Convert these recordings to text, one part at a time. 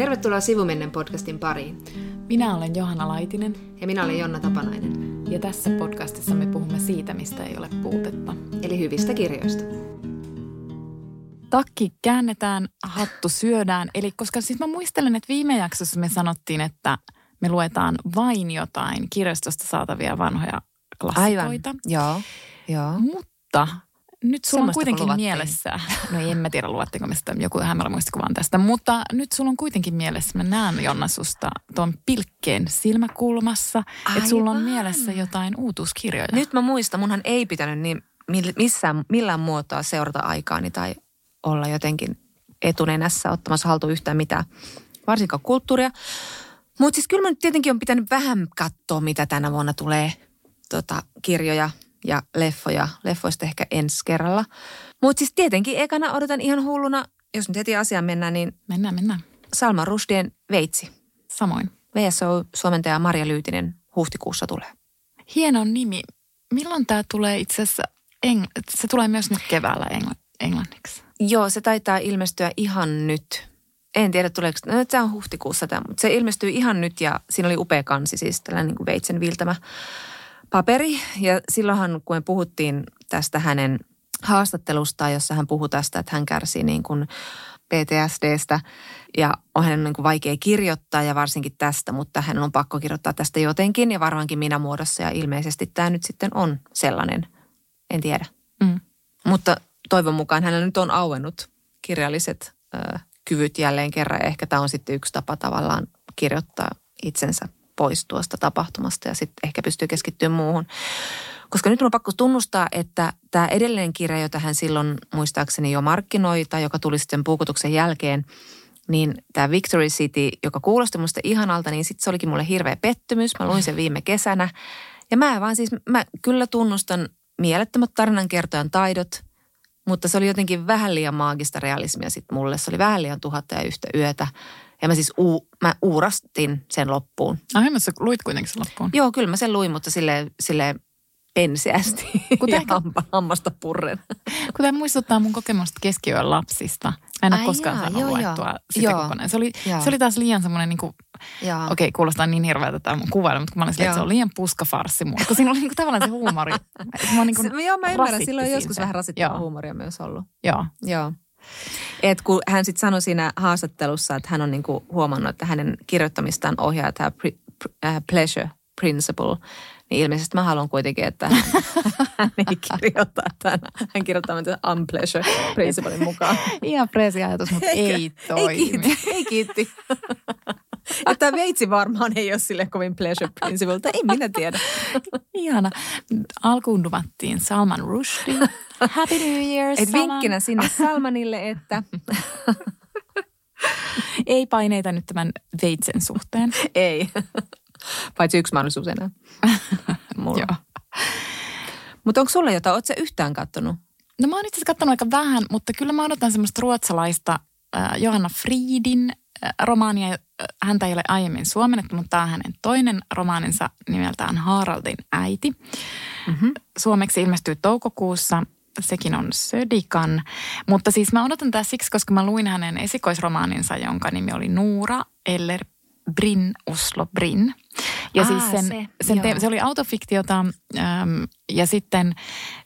Tervetuloa Sivumennen podcastin pariin. Minä olen Johanna Laitinen Ja minä olen Jonna Tapanainen. ja tässä podcastissa me puhumme siitä, mistä ei ole puutetta. Eli hyvistä kirjoista. Takki käännetään, hattu syödään. Eli koska siis mä muistelen, että viime jaksossa me sanottiin, että me luetaan vain jotain kirjastosta saatavia vanhoja klassikoita. Joo. Joo. Mutta nyt sulla on kuitenkin luvattiin. mielessä, no en mä tiedä luvattiinko me sitä, joku hämärä muistikuva on tästä, mutta nyt sulla on kuitenkin mielessä, mä näen Jonna susta tuon pilkkeen silmäkulmassa, että sulla on mielessä jotain uutuuskirjoja. Nyt mä muistan, munhan ei pitänyt niin missään, millään muotoa seurata aikaani tai olla jotenkin etunenässä ottamassa haltuun yhtään mitään, varsinkaan kulttuuria. Mutta siis kyllä mä nyt tietenkin on pitänyt vähän katsoa, mitä tänä vuonna tulee tota, kirjoja ja leffoja. Leffoista ehkä ensi kerralla. Mutta siis tietenkin ekana odotan ihan hulluna, jos nyt heti asiaan mennään, niin Mennään, mennään. Salman Rushdien Veitsi. Samoin. VSO-suomentaja Marja Lyytinen huhtikuussa tulee. Hieno nimi. Milloin tämä tulee itse asiassa, eng- se tulee myös nyt keväällä engl- englanniksi. Joo, se taitaa ilmestyä ihan nyt. En tiedä tuleeko, no se on huhtikuussa tämä, mutta se ilmestyy ihan nyt ja siinä oli upea kansi, siis tällainen niin kuin veitsen viiltämä paperi. Ja silloinhan, kun me puhuttiin tästä hänen haastattelustaan, jossa hän puhui tästä, että hän kärsii niin kuin PTSDstä ja on hänen niin kuin vaikea kirjoittaa ja varsinkin tästä, mutta hän on pakko kirjoittaa tästä jotenkin ja varmaankin minä muodossa ja ilmeisesti tämä nyt sitten on sellainen, en tiedä. Mm. Mutta toivon mukaan hänellä nyt on auennut kirjalliset ö, kyvyt jälleen kerran. Ja ehkä tämä on sitten yksi tapa tavallaan kirjoittaa itsensä pois tuosta tapahtumasta ja sitten ehkä pystyy keskittymään muuhun. Koska nyt on pakko tunnustaa, että tämä edellinen kirja, jota hän silloin muistaakseni jo markkinoi tai joka tuli sitten puukotuksen jälkeen, niin tämä Victory City, joka kuulosti musta ihanalta, niin sitten se olikin mulle hirveä pettymys. Mä luin sen viime kesänä. Ja mä vaan siis, mä kyllä tunnustan mielettömät tarinankertojan taidot, mutta se oli jotenkin vähän liian maagista realismia sitten mulle. Se oli vähän liian tuhatta ja yhtä yötä. Ja mä siis uu, mä uurastin sen loppuun. Ai, mutta sä luit kuitenkin sen loppuun. Joo, kyllä mä sen luin, mutta sille sille penseästi Kuten ja hampa, hammasta purren. Tämä muistuttaa mun kokemusta keskiyön lapsista. Mä en ole Ai koskaan jaa, saanut joo, luettua joo. sitä Joo. kokonaan. Se oli, Joo. se oli taas liian semmoinen, niin kuin, okei, okay, kuulostaa niin hirveältä tämä mun kuvailla, mutta kun mä olin silleen, että se on liian puskafarssi mulle. Kun siinä oli niin kuin, tavallaan se huumori. mua niin kuin Se, joo, mä ymmärrän. Silloin on joskus vähän rasittavaa Joo. huumoria myös ollut. Joo. Joo. Et kun hän sitten sanoi siinä haastattelussa, että hän on niinku huomannut, että hänen kirjoittamistaan ohjaa tämä äh, pleasure principle, niin ilmeisesti mä haluan kuitenkin, että hän, hän ei kirjoita tämän. Hän kirjoittaa tämän unpleasure principlein mukaan. Ihan freesi ajatus, mutta ei toimi. Ei kiitti, ei kiitti. Ja tämä veitsi varmaan ei ole sille kovin pleasure principle, ei minä tiedä. Ihana. Alkuun luvattiin Salman Rushdie. Happy New Year, Et Salman. vinkkinä sinne Salmanille, että Ei paineita nyt tämän veitsen suhteen. ei. Paitsi yksi mahdollisuus enää. Mulla. Joo. Mutta onko sulla jotain, ootko yhtään kattonut? No mä oon itse asiassa aika vähän, mutta kyllä mä odotan semmoista ruotsalaista äh, Johanna Friedin romaania. Häntä ei ole aiemmin suomennettu, mutta tämä on hänen toinen romaaninsa nimeltään Haraldin äiti. Mm-hmm. Suomeksi ilmestyy toukokuussa. Sekin on Södikan. Mutta siis mä odotan tätä siksi, koska mä luin hänen esikoisromaaninsa, jonka nimi oli Nuura Eller Brin Oslo Brin. Ja Aa, siis sen, se, sen te, se oli autofiktiota äm, ja sitten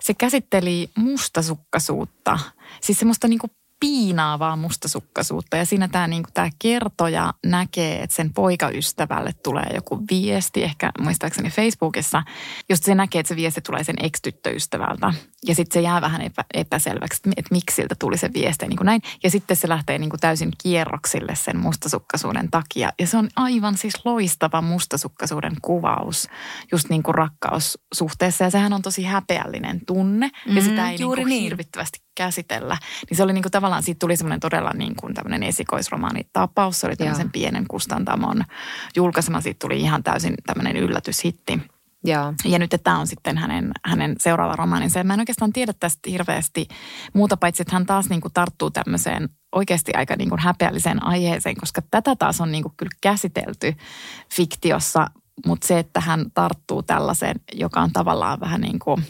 se käsitteli mustasukkaisuutta. Siis semmoista niinku piinaavaa mustasukkaisuutta. Ja siinä tämä niinku, tää kertoja näkee, että sen poikaystävälle tulee joku viesti, ehkä muistaakseni Facebookissa, just se näkee, että se viesti tulee sen ex-tyttöystävältä. Ja sitten se jää vähän epä, epäselväksi, että, miksi siltä tuli se viesti niin kuin näin. Ja sitten se lähtee niin kuin täysin kierroksille sen mustasukkaisuuden takia. Ja se on aivan siis loistava mustasukkaisuuden kuvaus just niin kuin rakkaussuhteessa. Ja sehän on tosi häpeällinen tunne ja Mm, sitä ei niin juuri kuin niin. hirvittävästi käsitellä. Niin se oli niin kuin tavallaan siitä tuli semmoinen todella niin kuin tämmöinen esikoisromaanitapaus. Se oli tämmöisen Joo. pienen kustantamon julkaisema. Siitä tuli ihan täysin tämmöinen yllätyshitti. Joo. Ja nyt tämä on sitten hänen, hänen seuraava romaaninsa. Mä en oikeastaan tiedä tästä hirveästi muuta, paitsi että hän taas niin kuin tarttuu tämmöiseen oikeasti aika niin kuin häpeälliseen aiheeseen, koska tätä taas on niin kuin kyllä käsitelty fiktiossa, mutta se, että hän tarttuu tällaiseen, joka on tavallaan vähän niin kuin,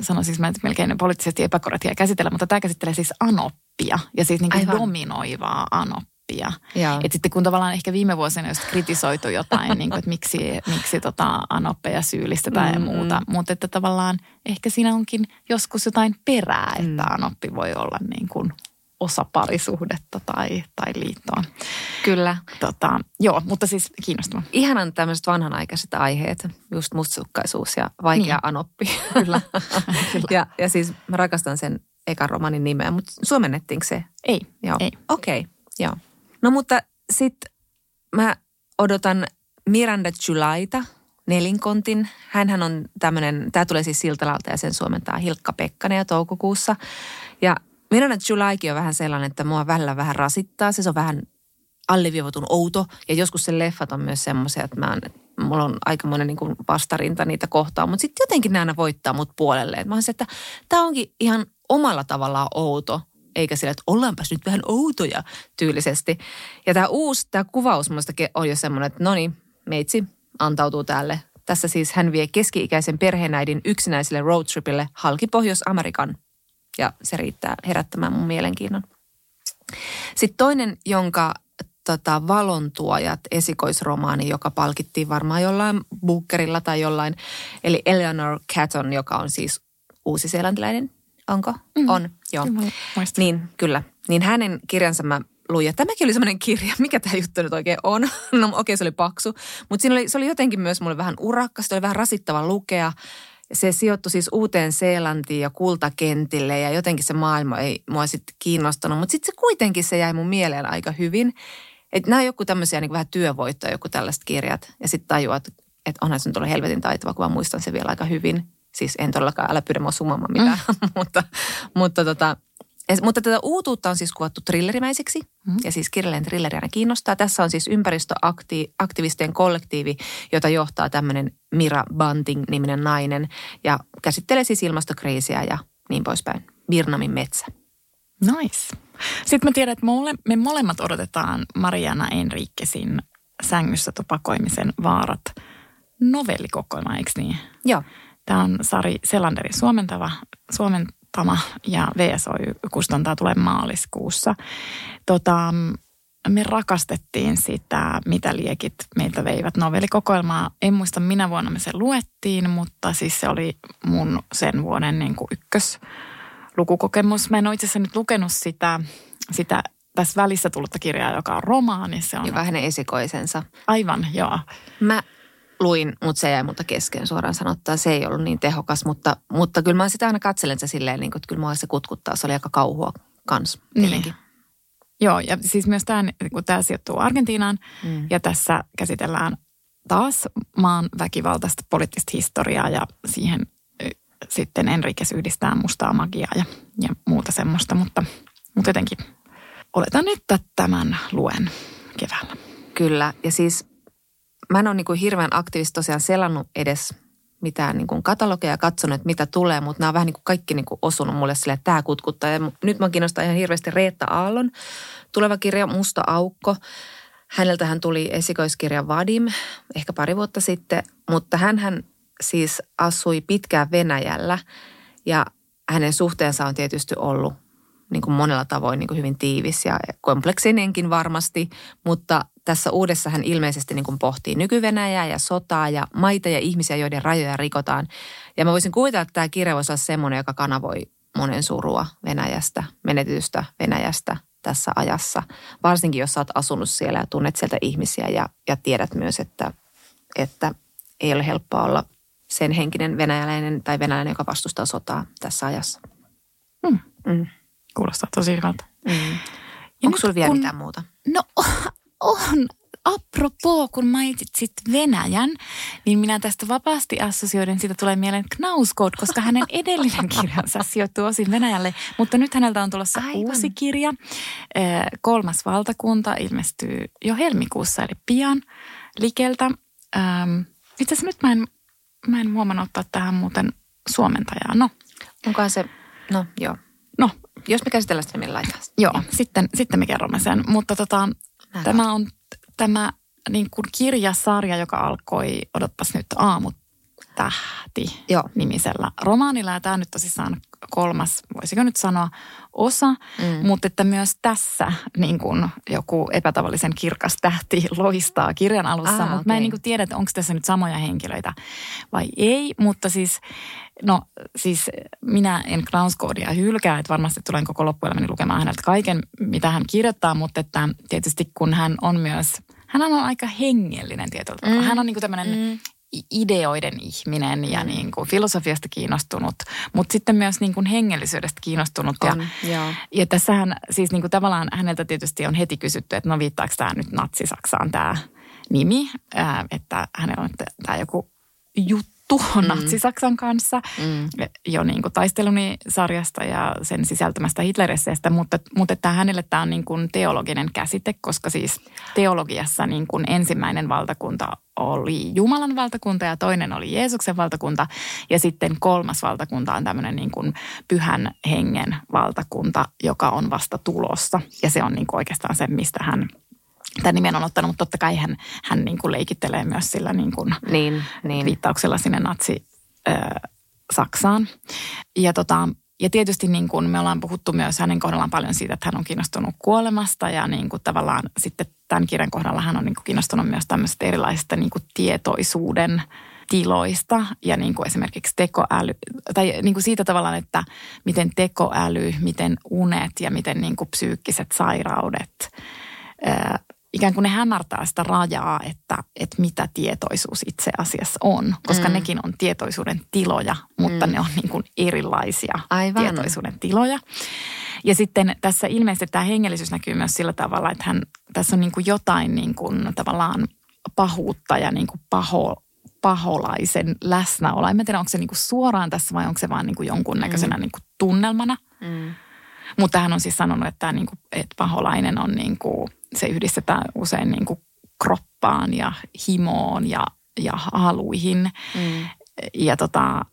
sanoisin mä, että melkein poliittisesti epäkorrektia käsitellä, mutta tämä käsittelee siis anoppia ja siis niin kuin dominoivaa anoppia. Joo. Et sitten kun tavallaan ehkä viime vuosina just kritisoitu jotain, niin kuin, että miksi, miksi tota anoppeja syyllistetään ja Mm, muuta, mutta että tavallaan ehkä siinä onkin joskus jotain perää, että Mm. anoppi voi olla niin kuin osa parisuhdetta tai, tai liittoa. Kyllä. Tota, joo, mutta siis kiinnostava. Ihanan tämmöiset vanhanaikaiset aiheet, just mustasukkaisuus ja vaikea Niin. anoppi. Kyllä. Kyllä. ja, ja siis mä rakastan sen ekan romanin nimeä, mutta suomennettiinko se? Ei, Joo. ei. Okei, okay. joo. No mutta sitten mä odotan Miranda Julyta, Nelinkontin. Hänhän on tämmöinen, tämä tulee siis Siltalalta ja sen suomentaa Hilkka Pekkanen ja toukokuussa. Ja Miranda Julykin on vähän sellainen, että mua välillä vähän rasittaa. Se on vähän alleviivatun outo ja joskus sen leffat on myös semmoisia, että mä oon, mulla on aikamoinen niin vastarinta niitä kohtaan, mutta sitten jotenkin aina voittaa mut puolelle. Mä oon se, että tämä onkin ihan omalla tavallaan outo, eikä sillä, että ollaanpas nyt vähän outoja tyylisesti. Ja tämä uusi, tämä kuvaus musta ke- on jo semmoinen, että no niin, meitsi antautuu tälle. Tässä siis hän vie keski-ikäisen perheenäidin yksinäiselle roadtripille halki Pohjois-Amerikan. Ja se riittää herättämään mun mielenkiinnon. Sitten toinen, jonka tota, valontuojat esikoisromaani, joka palkittiin varmaan jollain Bookerilla tai jollain, eli Eleanor Catton, joka on siis uusi-seelantilainen. Onko? Mm. On, joo. Kyllä. Niin, kyllä. Niin hänen kirjansa mä luin. Ja tämäkin oli semmoinen kirja, mikä tämä juttu nyt oikein on. No okei, okay, se oli paksu. Mutta siinä oli, se oli jotenkin myös mulle vähän urakka, se oli vähän rasittava lukea. Se sijoittui siis uuteen Seelantiin ja kultakentille ja jotenkin se maailma ei mua sitten kiinnostanut. Mutta sitten se kuitenkin se jäi mun mieleen aika hyvin. Että nämä on joku tämmöisiä niin vähän työvoittoja, joku tällaiset kirjat. Ja sitten tajuat, että onhan se nyt ollut helvetin taitava, kun mä muistan sen vielä aika hyvin. Siis en todellakaan, älä pyydä mua summamaan mitään, mm. mutta, mutta, tota, mutta tätä uutuutta on siis kuvattu thrillerimäiseksi. Mm. Ja siis kirjallinen thrilleri aina kiinnostaa. Tässä on siis ympäristöaktivistien kollektiivi, jota johtaa tämmöinen Mira Bunting-niminen nainen. Ja käsittelee siis ilmastokriisiä ja niin poispäin. Birnamin metsä. Nice. Sitten mä tiedän, että me molemmat odotetaan Mariana Enriquesin sängyssä tupakoimisen vaarat novellikokoelma, eikö niin? Joo. Tämä on Sari Selanderin suomentava, suomentama ja VSOY kustantaa tulee maaliskuussa. Tota, me rakastettiin sitä, mitä liekit meiltä veivät novellikokoelmaa. En muista minä vuonna me se luettiin, mutta siis se oli mun sen vuoden niin kuin ykkös lukukokemus. Mä en ole itse asiassa nyt lukenut sitä, sitä tässä välissä tullutta kirjaa, joka on romaani. Se on Joka hänen esikoisensa. aivan, joo. Mä luin, mutta se jäi multa kesken suoraan sanottuna. Se ei ollut niin tehokas, mutta, mutta kyllä mä sitä aina katselen se silleen, niin kuin, että kyllä mua se kutkuttaa. Se oli aika kauhua kans tietenkin. Joo, ja siis myös tämä, kun tämä sijoittuu Argentiinaan Mm. ja tässä käsitellään taas maan väkivaltaista poliittista historiaa ja siihen sitten Enriquez yhdistää mustaa magiaa ja, ja muuta semmoista, mutta, mutta jotenkin oletan, että tämän luen keväällä. Kyllä, ja siis mä en ole niin kuin hirveän aktiivisesti tosiaan selannut edes mitään niin kuin katalogeja ja katsonut, että mitä tulee, mutta nämä on vähän niin kuin kaikki niin kuin osunut mulle sille, että tämä kutkuttaa. Ja nyt mä kiinnostaa ihan hirveästi Reetta Aallon tuleva kirja Musta aukko. Häneltähän tuli esikoiskirja Vadim ehkä pari vuotta sitten, mutta hän siis asui pitkään Venäjällä ja hänen suhteensa on tietysti ollut niin kuin monella tavoin niin kuin hyvin tiivis ja kompleksinenkin varmasti, mutta tässä uudessa hän ilmeisesti niin kuin pohtii nyky ja sotaa ja maita ja ihmisiä, joiden rajoja rikotaan. Ja mä voisin kuvitella, että tämä kirja voisi olla semmoinen, joka kanavoi monen surua Venäjästä, menetystä Venäjästä tässä ajassa. Varsinkin, jos sä oot asunut siellä ja tunnet sieltä ihmisiä ja, ja tiedät myös, että, että ei ole helppoa olla sen henkinen venäläinen tai venäläinen, joka vastustaa sotaa tässä ajassa. Mm. Mm. Kuulostaa tosi hyvältä. Mm. Ja Onko sulla vielä kun- mitään muuta? No on, apropos, kun mainitsit Venäjän, niin minä tästä vapaasti assosioiden, siitä tulee mieleen Knausgård, koska hänen edellinen kirjansa sijoittuu osin Venäjälle. Mutta nyt häneltä on tulossa Aivan. uusi kirja. Kolmas valtakunta ilmestyy jo helmikuussa, eli pian Likeltä. Itse asiassa nyt mä en, mä en huomannut ottaa tähän muuten suomentajaa. No. Onkohan se, no joo. No. Jos me käsitellään sitä, laitetaan. Joo, sitten, sitten me kerromme sen. Mutta tota, tämä on tämä niin kuin kirjasarja, joka alkoi, odotpas nyt, Aamut tähti Joo. nimisellä romaanilla. Ja tämä nyt tosissaan kolmas, voisiko nyt sanoa, osa. Mm. Mutta että myös tässä niin kuin joku epätavallisen kirkas tähti loistaa kirjan alussa. Ah, mutta okay. mä en niin kuin tiedä, että onko tässä nyt samoja henkilöitä vai ei. Mutta siis, no siis minä en Knausgårdia hylkää, että varmasti tulen koko loppuelämäni lukemaan häneltä kaiken, mitä hän kirjoittaa. Mutta että tietysti kun hän on myös hän on aika hengellinen tietyllä tavalla. Mm. Hän on niin kuin tämmöinen mm ideoiden ihminen ja mm. niin kuin filosofiasta kiinnostunut, mutta sitten myös niin kuin hengellisyydestä kiinnostunut. On, ja, ja tässähän siis niin kuin tavallaan häneltä tietysti on heti kysytty, että no viittaako tämä nyt Natsi-Saksaan tämä nimi, että hänellä on tämä joku juttu juttu mm. Natsi-Saksan kanssa mm. jo niin kuin taisteluni sarjasta ja sen sisältämästä Hitleresseestä, mutta, mutta että hänelle tämä on niin kuin teologinen käsite, koska siis teologiassa niin kuin ensimmäinen valtakunta oli Jumalan valtakunta ja toinen oli Jeesuksen valtakunta ja sitten kolmas valtakunta on tämmöinen niin kuin pyhän hengen valtakunta, joka on vasta tulossa ja se on niin kuin oikeastaan se, mistä hän tämän nimen on ottanut, mutta totta kai hän, hän niin kuin leikittelee myös sillä niin kuin niin, niin. viittauksella sinne natsi Saksaan. Ja, tota, ja tietysti niin kuin me ollaan puhuttu myös hänen kohdallaan paljon siitä, että hän on kiinnostunut kuolemasta ja niin kuin tavallaan sitten tämän kirjan kohdalla hän on niin kuin kiinnostunut myös tämmöistä erilaisista niin kuin tietoisuuden tiloista ja niin kuin esimerkiksi tekoäly, tai niin kuin siitä tavallaan, että miten tekoäly, miten unet ja miten niin kuin psyykkiset sairaudet ikään kuin ne hämärtää sitä rajaa, että, että mitä tietoisuus itse asiassa on, koska mm. nekin on tietoisuuden tiloja, mutta mm. ne on niin kuin erilaisia Aivan. tietoisuuden tiloja. Ja sitten tässä ilmeisesti tämä hengellisyys näkyy myös sillä tavalla, että hän, tässä on niin kuin jotain niin kuin tavallaan pahuutta ja niin kuin paho, paholaisen läsnäoloa. En tiedä, onko se niin kuin suoraan tässä vai onko se vaan niin kuin jonkunnäköisenä mm. niin kuin tunnelmana. Mm. Mutta hän on siis sanonut, että, tämä niin kuin, että paholainen on niin kuin se yhdistetään usein niin kuin kroppaan ja himoon ja, ja haluihin. Mm. Ja, tota,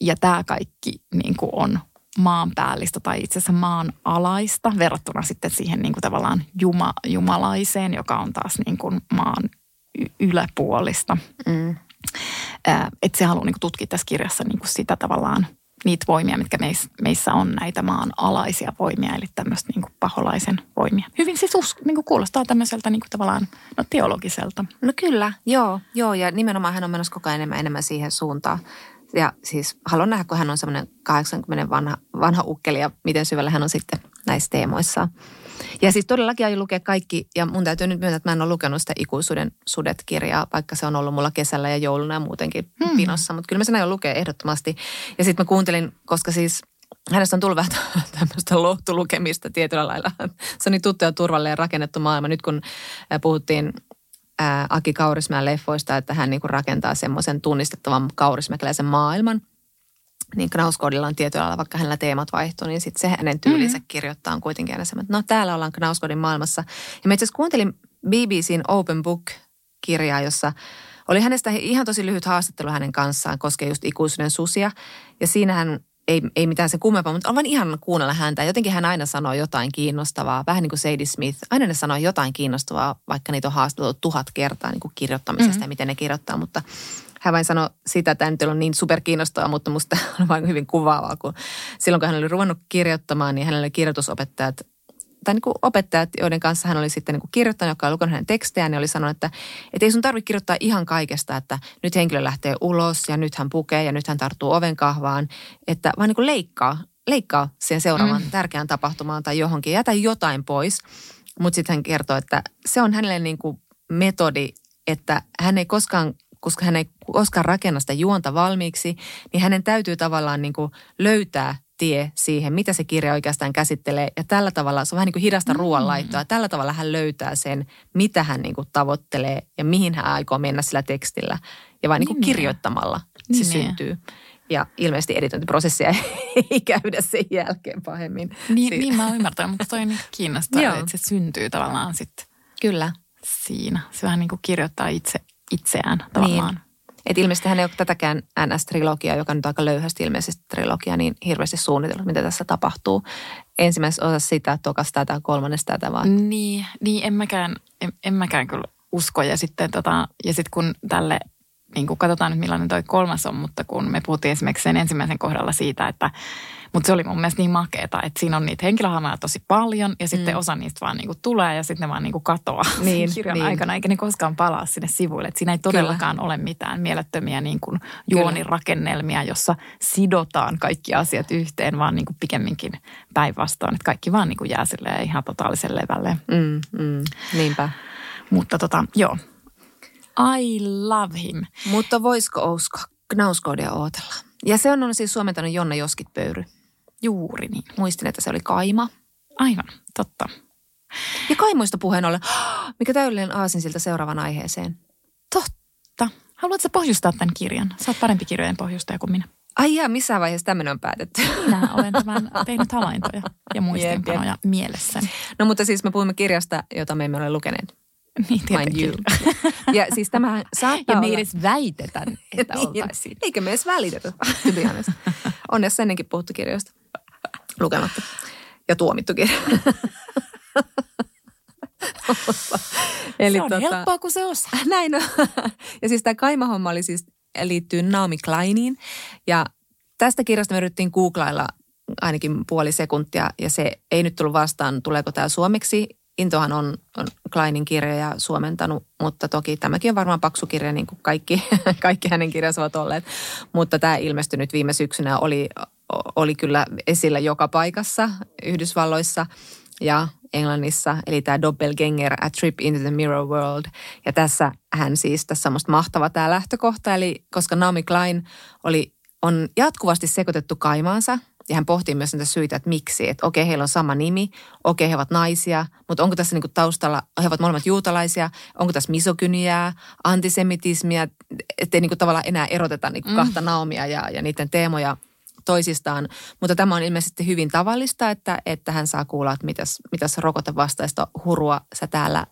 ja tämä kaikki niin kuin on maanpäällistä tai itse asiassa maan alaista verrattuna sitten siihen niin kuin tavallaan juma, jumalaiseen, joka on taas niin kuin maan yläpuolista. Mm. Että se haluaa niin kuin tutkia tässä kirjassa niin kuin sitä tavallaan niitä voimia, mitkä meissä, on näitä maan alaisia voimia, eli tämmöistä niin paholaisen voimia. Hyvin siis us, niin kuin kuulostaa tämmöiseltä niin kuin tavallaan no, teologiselta. No kyllä, joo, joo, ja nimenomaan hän on menossa koko ajan enemmän, enemmän siihen suuntaan. Ja siis haluan nähdä, kun hän on semmoinen 80 vanha, vanha ukkeli ja miten syvällä hän on sitten näissä teemoissa. Ja siis todellakin aion lukea kaikki, ja mun täytyy nyt myöntää, että mä en ole lukenut sitä ikuisuuden sudet-kirjaa, vaikka se on ollut mulla kesällä ja jouluna ja muutenkin hmm. pinossa. Mutta kyllä mä sen aion lukea ehdottomasti. Ja sitten mä kuuntelin, koska siis hänestä on tullut vähän tämmöistä lohtulukemista tietyllä lailla. Se on niin tuttu ja turvallinen rakennettu maailma. Nyt kun puhuttiin Aki Kaurismäen leffoista, että hän niinku rakentaa semmoisen tunnistettavan kaurismäkeläisen maailman – niin Knausgårdilla on tietyllä lailla, vaikka hänellä teemat vaihtuu, niin sitten se hänen tyylinsä mm-hmm. kirjoittaa on kuitenkin aina semmoinen, että no täällä ollaan Knausgårdin maailmassa. Ja mä itse asiassa kuuntelin BBCn Open Book-kirjaa, jossa oli hänestä ihan tosi lyhyt haastattelu hänen kanssaan, koskee just ikuisuuden susia. Ja siinähän ei, ei mitään se kummempaa, mutta on vain ihan kuunnella häntä. Jotenkin hän aina sanoo jotain kiinnostavaa, vähän niin kuin Sadie Smith. Aina ne sanoo jotain kiinnostavaa, vaikka niitä on haastateltu tuhat kertaa niin kuin kirjoittamisesta mm-hmm. ja miten ne kirjoittaa. Mutta hän vain sanoi sitä, että nyt on niin superkiinnostavaa, mutta musta on vain hyvin kuvaavaa, kun silloin kun hän oli ruvennut kirjoittamaan, niin hänellä oli kirjoitusopettajat tai niin kuin opettajat, joiden kanssa hän oli sitten niin kuin kirjoittanut, joka oli lukenut hänen tekstejään, niin oli sanonut, että, että ei sun tarvitse kirjoittaa ihan kaikesta, että nyt henkilö lähtee ulos ja nyt hän pukee ja nyt hän tarttuu oven kahvaan, että vaan niin kuin leikkaa, leikkaa siihen seuraavaan mm. tärkeään tapahtumaan tai johonkin, jätä jotain pois. Mutta sitten hän kertoo, että se on hänelle niin kuin metodi, että hän ei koskaan koska hän ei koskaan rakenna sitä juonta valmiiksi, niin hänen täytyy tavallaan niin kuin löytää tie siihen, mitä se kirja oikeastaan käsittelee. Ja tällä tavalla, se on vähän niin kuin hidasta mm. ruoanlaittoa. Tällä tavalla hän löytää sen, mitä hän niin kuin tavoittelee ja mihin hän aikoo mennä sillä tekstillä. Ja vain niin kuin kirjoittamalla se niin. syntyy. Ja ilmeisesti editointiprosessia ei käydä sen jälkeen pahemmin. Niin, niin mä oon ymmärtänyt, mutta toi on niin kiinnostavaa, että se syntyy tavallaan sitten. Kyllä. Siinä. Se vähän niin kuin kirjoittaa itse itseään tavallaan. Niin. Et ilmeisesti hän ei ole tätäkään NS-trilogiaa, joka nyt aika löyhästi ilmeisesti trilogia, niin hirveästi suunnitellut, mitä tässä tapahtuu. Ensimmäisessä osassa sitä, tokas tätä, kolmannesta tätä vaan. Niin, niin en, mäkään, en, en mäkään kyllä usko. Ja sitten tota, ja sit kun tälle niin kuin katsotaan nyt millainen toi kolmas on, mutta kun me puhuttiin esimerkiksi sen ensimmäisen kohdalla siitä, että mutta se oli mun mielestä niin makeeta, että siinä on niitä henkilöhahmoja tosi paljon ja sitten mm. osa niistä vaan niinku tulee ja sitten ne vaan niinku katoaa niin, kirjan niin. aikana, eikä ne koskaan palaa sinne sivuille. Et siinä ei todellakaan Kyllä. ole mitään mielettömiä niinku juonirakennelmia, jossa sidotaan kaikki asiat yhteen, vaan niinku pikemminkin päinvastoin, että kaikki vaan niinku jää ihan totaalisen levälle. Mm, mm, niinpä. Mutta tota, joo, I love him. Mutta voisiko Ouska Knauskoodia ootella? Ja se on siis suomentanut Jonna Joskit Pöyry. Juuri niin. Muistin, että se oli Kaima. Aivan, totta. Ja Kaimuista puheen ollen, mikä täydellinen aasin siltä seuraavan aiheeseen. Totta. Haluatko pohjustaa tämän kirjan? Sä oot parempi kirjojen pohjustaja kuin minä. Ai jaa, missä vaiheessa tämmöinen on päätetty? Minä olen tämän tehnyt havaintoja ja muistinpanoja yep, yep. mielessäni. No mutta siis me puhumme kirjasta, jota me emme ole lukeneet. Niin, Mind you. Ja siis tämähän saattaa Ja me ei edes väitetä, että niin, oltaisiin. Eikä me edes välitetä, On tässä ennenkin puhuttu kirjoista. Lukematta. Ja tuomittu kirja. Eli se on tota, helppoa, kun se osaa. Näin on. Ja siis tämä kaimahomma oli siis, liittyy Naomi Kleiniin. Ja tästä kirjasta me yritettiin googlailla ainakin puoli sekuntia ja se ei nyt tullut vastaan, tuleeko tämä suomeksi Intohan on, on Kleinin kirjoja suomentanut, mutta toki tämäkin on varmaan paksu kirja, niin kuin kaikki, kaikki hänen kirjansa ovat olleet. Mutta tämä ilmestynyt viime syksynä oli, oli kyllä esillä joka paikassa Yhdysvalloissa ja Englannissa, eli tämä Doppelganger, A Trip into the Mirror World. Ja tässä hän siis, tässä on musta mahtava tämä lähtökohta, eli koska Naomi Klein oli, on jatkuvasti sekoitettu kaimaansa – ja hän pohtii myös niitä syitä, että miksi. Että okei, heillä on sama nimi, okei, he ovat naisia, mutta onko tässä niinku taustalla, he ovat molemmat juutalaisia, onko tässä misokyniää, antisemitismiä, ettei niinku tavallaan enää eroteta niinku mm. kahta Naomia ja, ja niiden teemoja toisistaan. Mutta tämä on ilmeisesti hyvin tavallista, että, että hän saa kuulla, että mitäs, mitäs rokotevastaista hurua sä täällä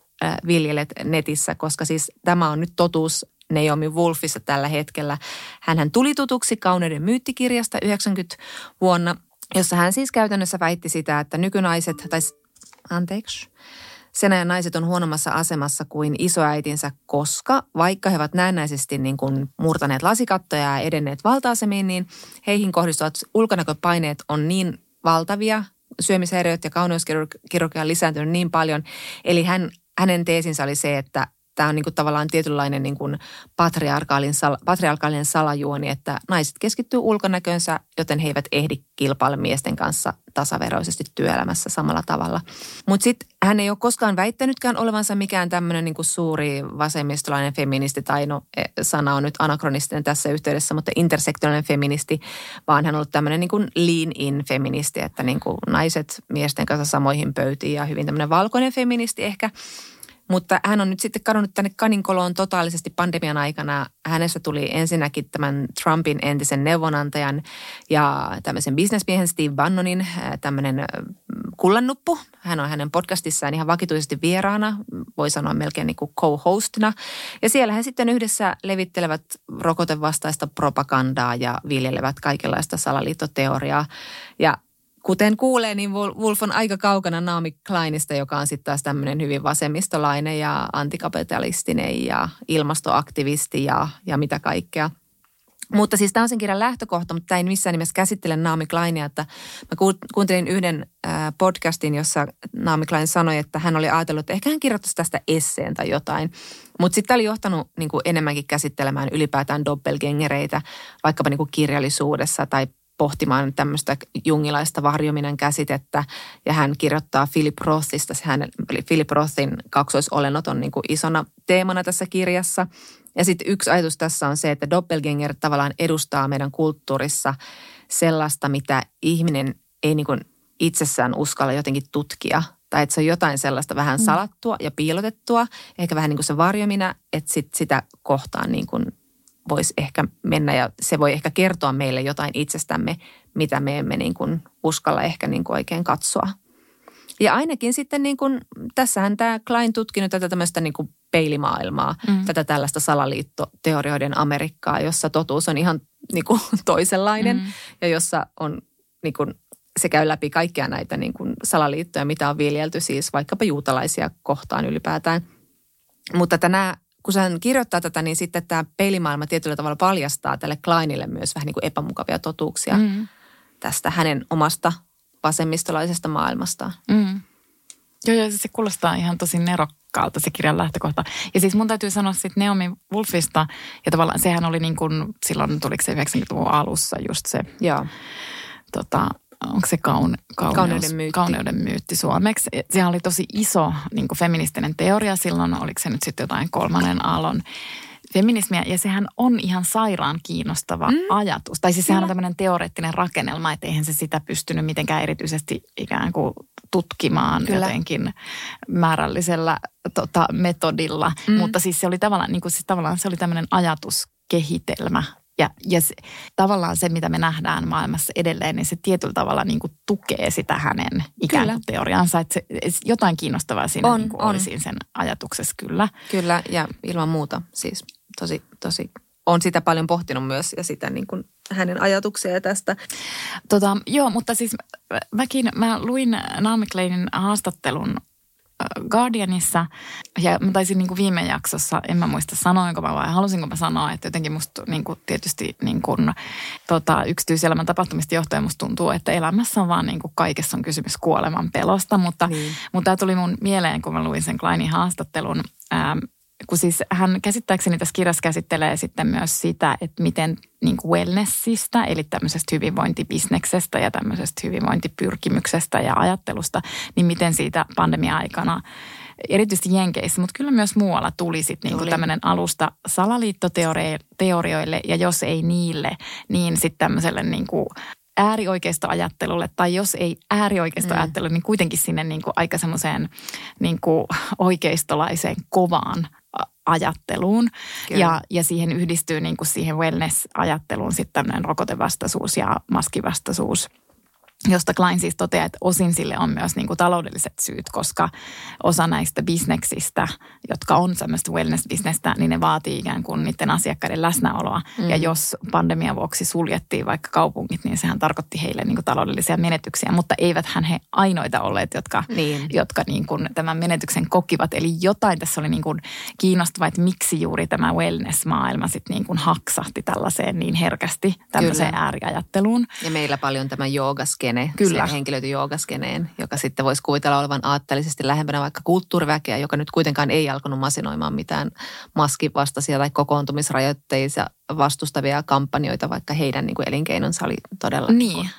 viljelet netissä, koska siis tämä on nyt totuus Naomi Wolfissa tällä hetkellä. Hän tuli tutuksi Kauneuden myyttikirjasta 90 vuonna, jossa hän siis käytännössä väitti sitä, että nykynaiset, tai anteeksi, sen ajan naiset on huonommassa asemassa kuin isoäitinsä, koska vaikka he ovat näennäisesti niin kuin murtaneet lasikattoja ja edenneet valta-asemiin, niin heihin kohdistuvat ulkonäköpaineet on niin valtavia, syömishäiriöt ja kauneuskirurgia on lisääntynyt niin paljon. Eli hän, hänen teesinsä oli se, että tämä on niin kuin tavallaan tietynlainen niin kuin patriarkaalinen, sal, patriarkaalinen salajuoni, että naiset keskittyy ulkonäkönsä, joten he eivät ehdi kilpailla miesten kanssa tasaveroisesti työelämässä samalla tavalla. Mutta sitten hän ei ole koskaan väittänytkään olevansa mikään tämmöinen niin suuri vasemmistolainen feministi, tai no e, sana on nyt anakronistinen tässä yhteydessä, mutta intersektionaalinen feministi, vaan hän on ollut tämmöinen niin lean-in feministi, että niin kuin naiset miesten kanssa samoihin pöytiin ja hyvin tämmöinen valkoinen feministi ehkä – mutta hän on nyt sitten kadonnut tänne kaninkoloon totaalisesti pandemian aikana. Hänestä tuli ensinnäkin tämän Trumpin entisen neuvonantajan ja tämmöisen bisnesmiehen Steve Bannonin äh, tämmöinen äh, kullannuppu. Hän on hänen podcastissaan ihan vakituisesti vieraana, voi sanoa melkein niin kuin co-hostina. Ja siellä he sitten yhdessä levittelevät rokotevastaista propagandaa ja viljelevät kaikenlaista salaliittoteoriaa. Ja kuten kuulee, niin Wolf on aika kaukana Naomi Kleinista, joka on sitten taas tämmöinen hyvin vasemmistolainen ja antikapitalistinen ja ilmastoaktivisti ja, ja mitä kaikkea. Mutta siis tämä on sen kirjan lähtökohta, mutta tämä ei missään nimessä käsittele Naomi Kleinia. Että mä kuuntelin yhden podcastin, jossa Naomi Klein sanoi, että hän oli ajatellut, että ehkä hän kirjoittaisi tästä esseen tai jotain. Mutta sitten tämä oli johtanut niin kuin enemmänkin käsittelemään ylipäätään doppelgengereitä, vaikkapa niin kuin kirjallisuudessa tai pohtimaan tämmöistä jungilaista varjominen käsitettä. Ja hän kirjoittaa Philip Rothista, hän, Philip Rothin kaksoisolennot on niin kuin isona teemana tässä kirjassa. Ja sitten yksi ajatus tässä on se, että doppelganger tavallaan edustaa meidän kulttuurissa sellaista, mitä ihminen ei niin kuin itsessään uskalla jotenkin tutkia. Tai että se on jotain sellaista vähän Mm. salattua ja piilotettua, ehkä vähän niin kuin se varjomina, että sit sitä kohtaan niin kuin voisi ehkä mennä ja se voi ehkä kertoa meille jotain itsestämme, mitä me emme niin kuin uskalla ehkä niin kuin oikein katsoa. Ja ainakin sitten niin kuin, tässähän tämä Klein tutkinut tätä tämmöistä niin kuin peilimaailmaa, Mm. tätä tällaista salaliittoteorioiden Amerikkaa, jossa totuus on ihan niin kuin toisenlainen Mm. ja jossa on niin kuin, se käy läpi kaikkia näitä niin kuin salaliittoja, mitä on viljelty siis vaikkapa juutalaisia kohtaan ylipäätään. Mutta tänä, kun hän kirjoittaa tätä, niin sitten tämä peilimaailma tietyllä tavalla paljastaa tälle Kleinille myös vähän niin kuin epämukavia totuuksia mm. Tästä hänen omasta vasemmistolaisesta maailmastaan. Mm. Joo, joo, se kuulostaa ihan tosi nerokkaalta se kirjan lähtökohta. Ja siis mun täytyy sanoa sitten Naomi Wolfista, ja tavallaan sehän oli niin kuin, silloin tuliko se 90-luvun alussa just se, Joo. tota, onko se kaun, kauneus, Kauneuden myytti. kauneuden myytti suomeksi. Sehän oli tosi iso niin feministinen teoria silloin, oliko se nyt sitten jotain kolmannen aallon feminismiä, ja sehän on ihan sairaan kiinnostava mm. ajatus. Tai siis sehän on tämmöinen teoreettinen rakennelma, että eihän se sitä pystynyt mitenkään erityisesti ikään kuin tutkimaan Kyllä. jotenkin määrälllisellä tota, metodilla. Mm. Mutta siis se oli tavallaan, niin kuin, siis tavallaan se oli tämmöinen ajatuskehitelmä. Ja, ja se, tavallaan se, mitä me nähdään maailmassa edelleen, niin se tietyllä tavalla niin kuin tukee sitä hänen ikään kuin teoriansa. Että se, jotain kiinnostavaa siinä On, niin kuin on. siinä sen ajatuksessa kyllä. Kyllä, ja ilman muuta siis tosi, tosi, on sitä paljon pohtinut myös ja sitä niin kuin hänen ajatuksia tästä. Tota, joo, mutta siis mä- mäkin, mä luin Naomi Kleinin haastattelun Guardianissa ja mä taisin niin kuin viime jaksossa, en mä muista sanoinko mä vai halusinko mä sanoa, että jotenkin musta niin kuin tietysti niin kuin, tota, yksityiselämän tapahtumista johtuen musta tuntuu, että elämässä on vaan niin kuin kaikessa on kysymys kuoleman pelosta, mutta, Niin. mutta tämä tuli mun mieleen, kun mä luin sen Kleinin haastattelun, kun siis hän käsittääkseni tässä kirjassa käsittelee sitten myös sitä, että miten niin kuin wellnessistä, eli tämmöisestä hyvinvointibisneksestä ja tämmöisestä hyvinvointipyrkimyksestä ja ajattelusta, niin miten siitä pandemia-aikana erityisesti Jenkeissä, mutta kyllä myös muualla tuli sitten niinku tämmöinen alusta salaliittoteorioille ja jos ei niille, niin sitten tämmöiselle niinku äärioikeistoajattelulle tai jos ei äärioikeistoajattelulle, mm. niin kuitenkin sinne niinku aika semmoiseen niinku oikeistolaiseen kovaan ajatteluun. Kyllä. Ja, ja siihen yhdistyy niinku siihen wellness-ajatteluun sitten tämmöinen rokotevastaisuus ja maskivastaisuus josta Klein siis toteaa, että osin sille on myös niin kuin taloudelliset syyt, koska osa näistä bisneksistä, jotka on semmoista wellness-bisnestä, niin ne vaatii ikään kuin niiden asiakkaiden läsnäoloa. Mm. Ja jos pandemian vuoksi suljettiin vaikka kaupungit, niin sehän tarkoitti heille niin kuin taloudellisia menetyksiä, mutta eivät hän he ainoita olleet, jotka, Niin. jotka niin kuin tämän menetyksen kokivat. Eli jotain tässä oli niin kuin kiinnostavaa, että miksi juuri tämä wellness-maailma sitten niin kuin haksahti tällaiseen niin herkästi, tämmöiseen Kyllä. ääriajatteluun. Ja meillä paljon tämä joogaskene, Kyllä. se henkilöity joogaskeneen, joka sitten voisi kuvitella olevan aatteellisesti lähempänä vaikka kulttuuriväkeä, joka nyt kuitenkaan ei alkanut masinoimaan mitään maskivastaisia tai kokoontumisrajoitteisia vastustavia kampanjoita, vaikka heidän niin kuin elinkeinonsa oli todella Niin. niin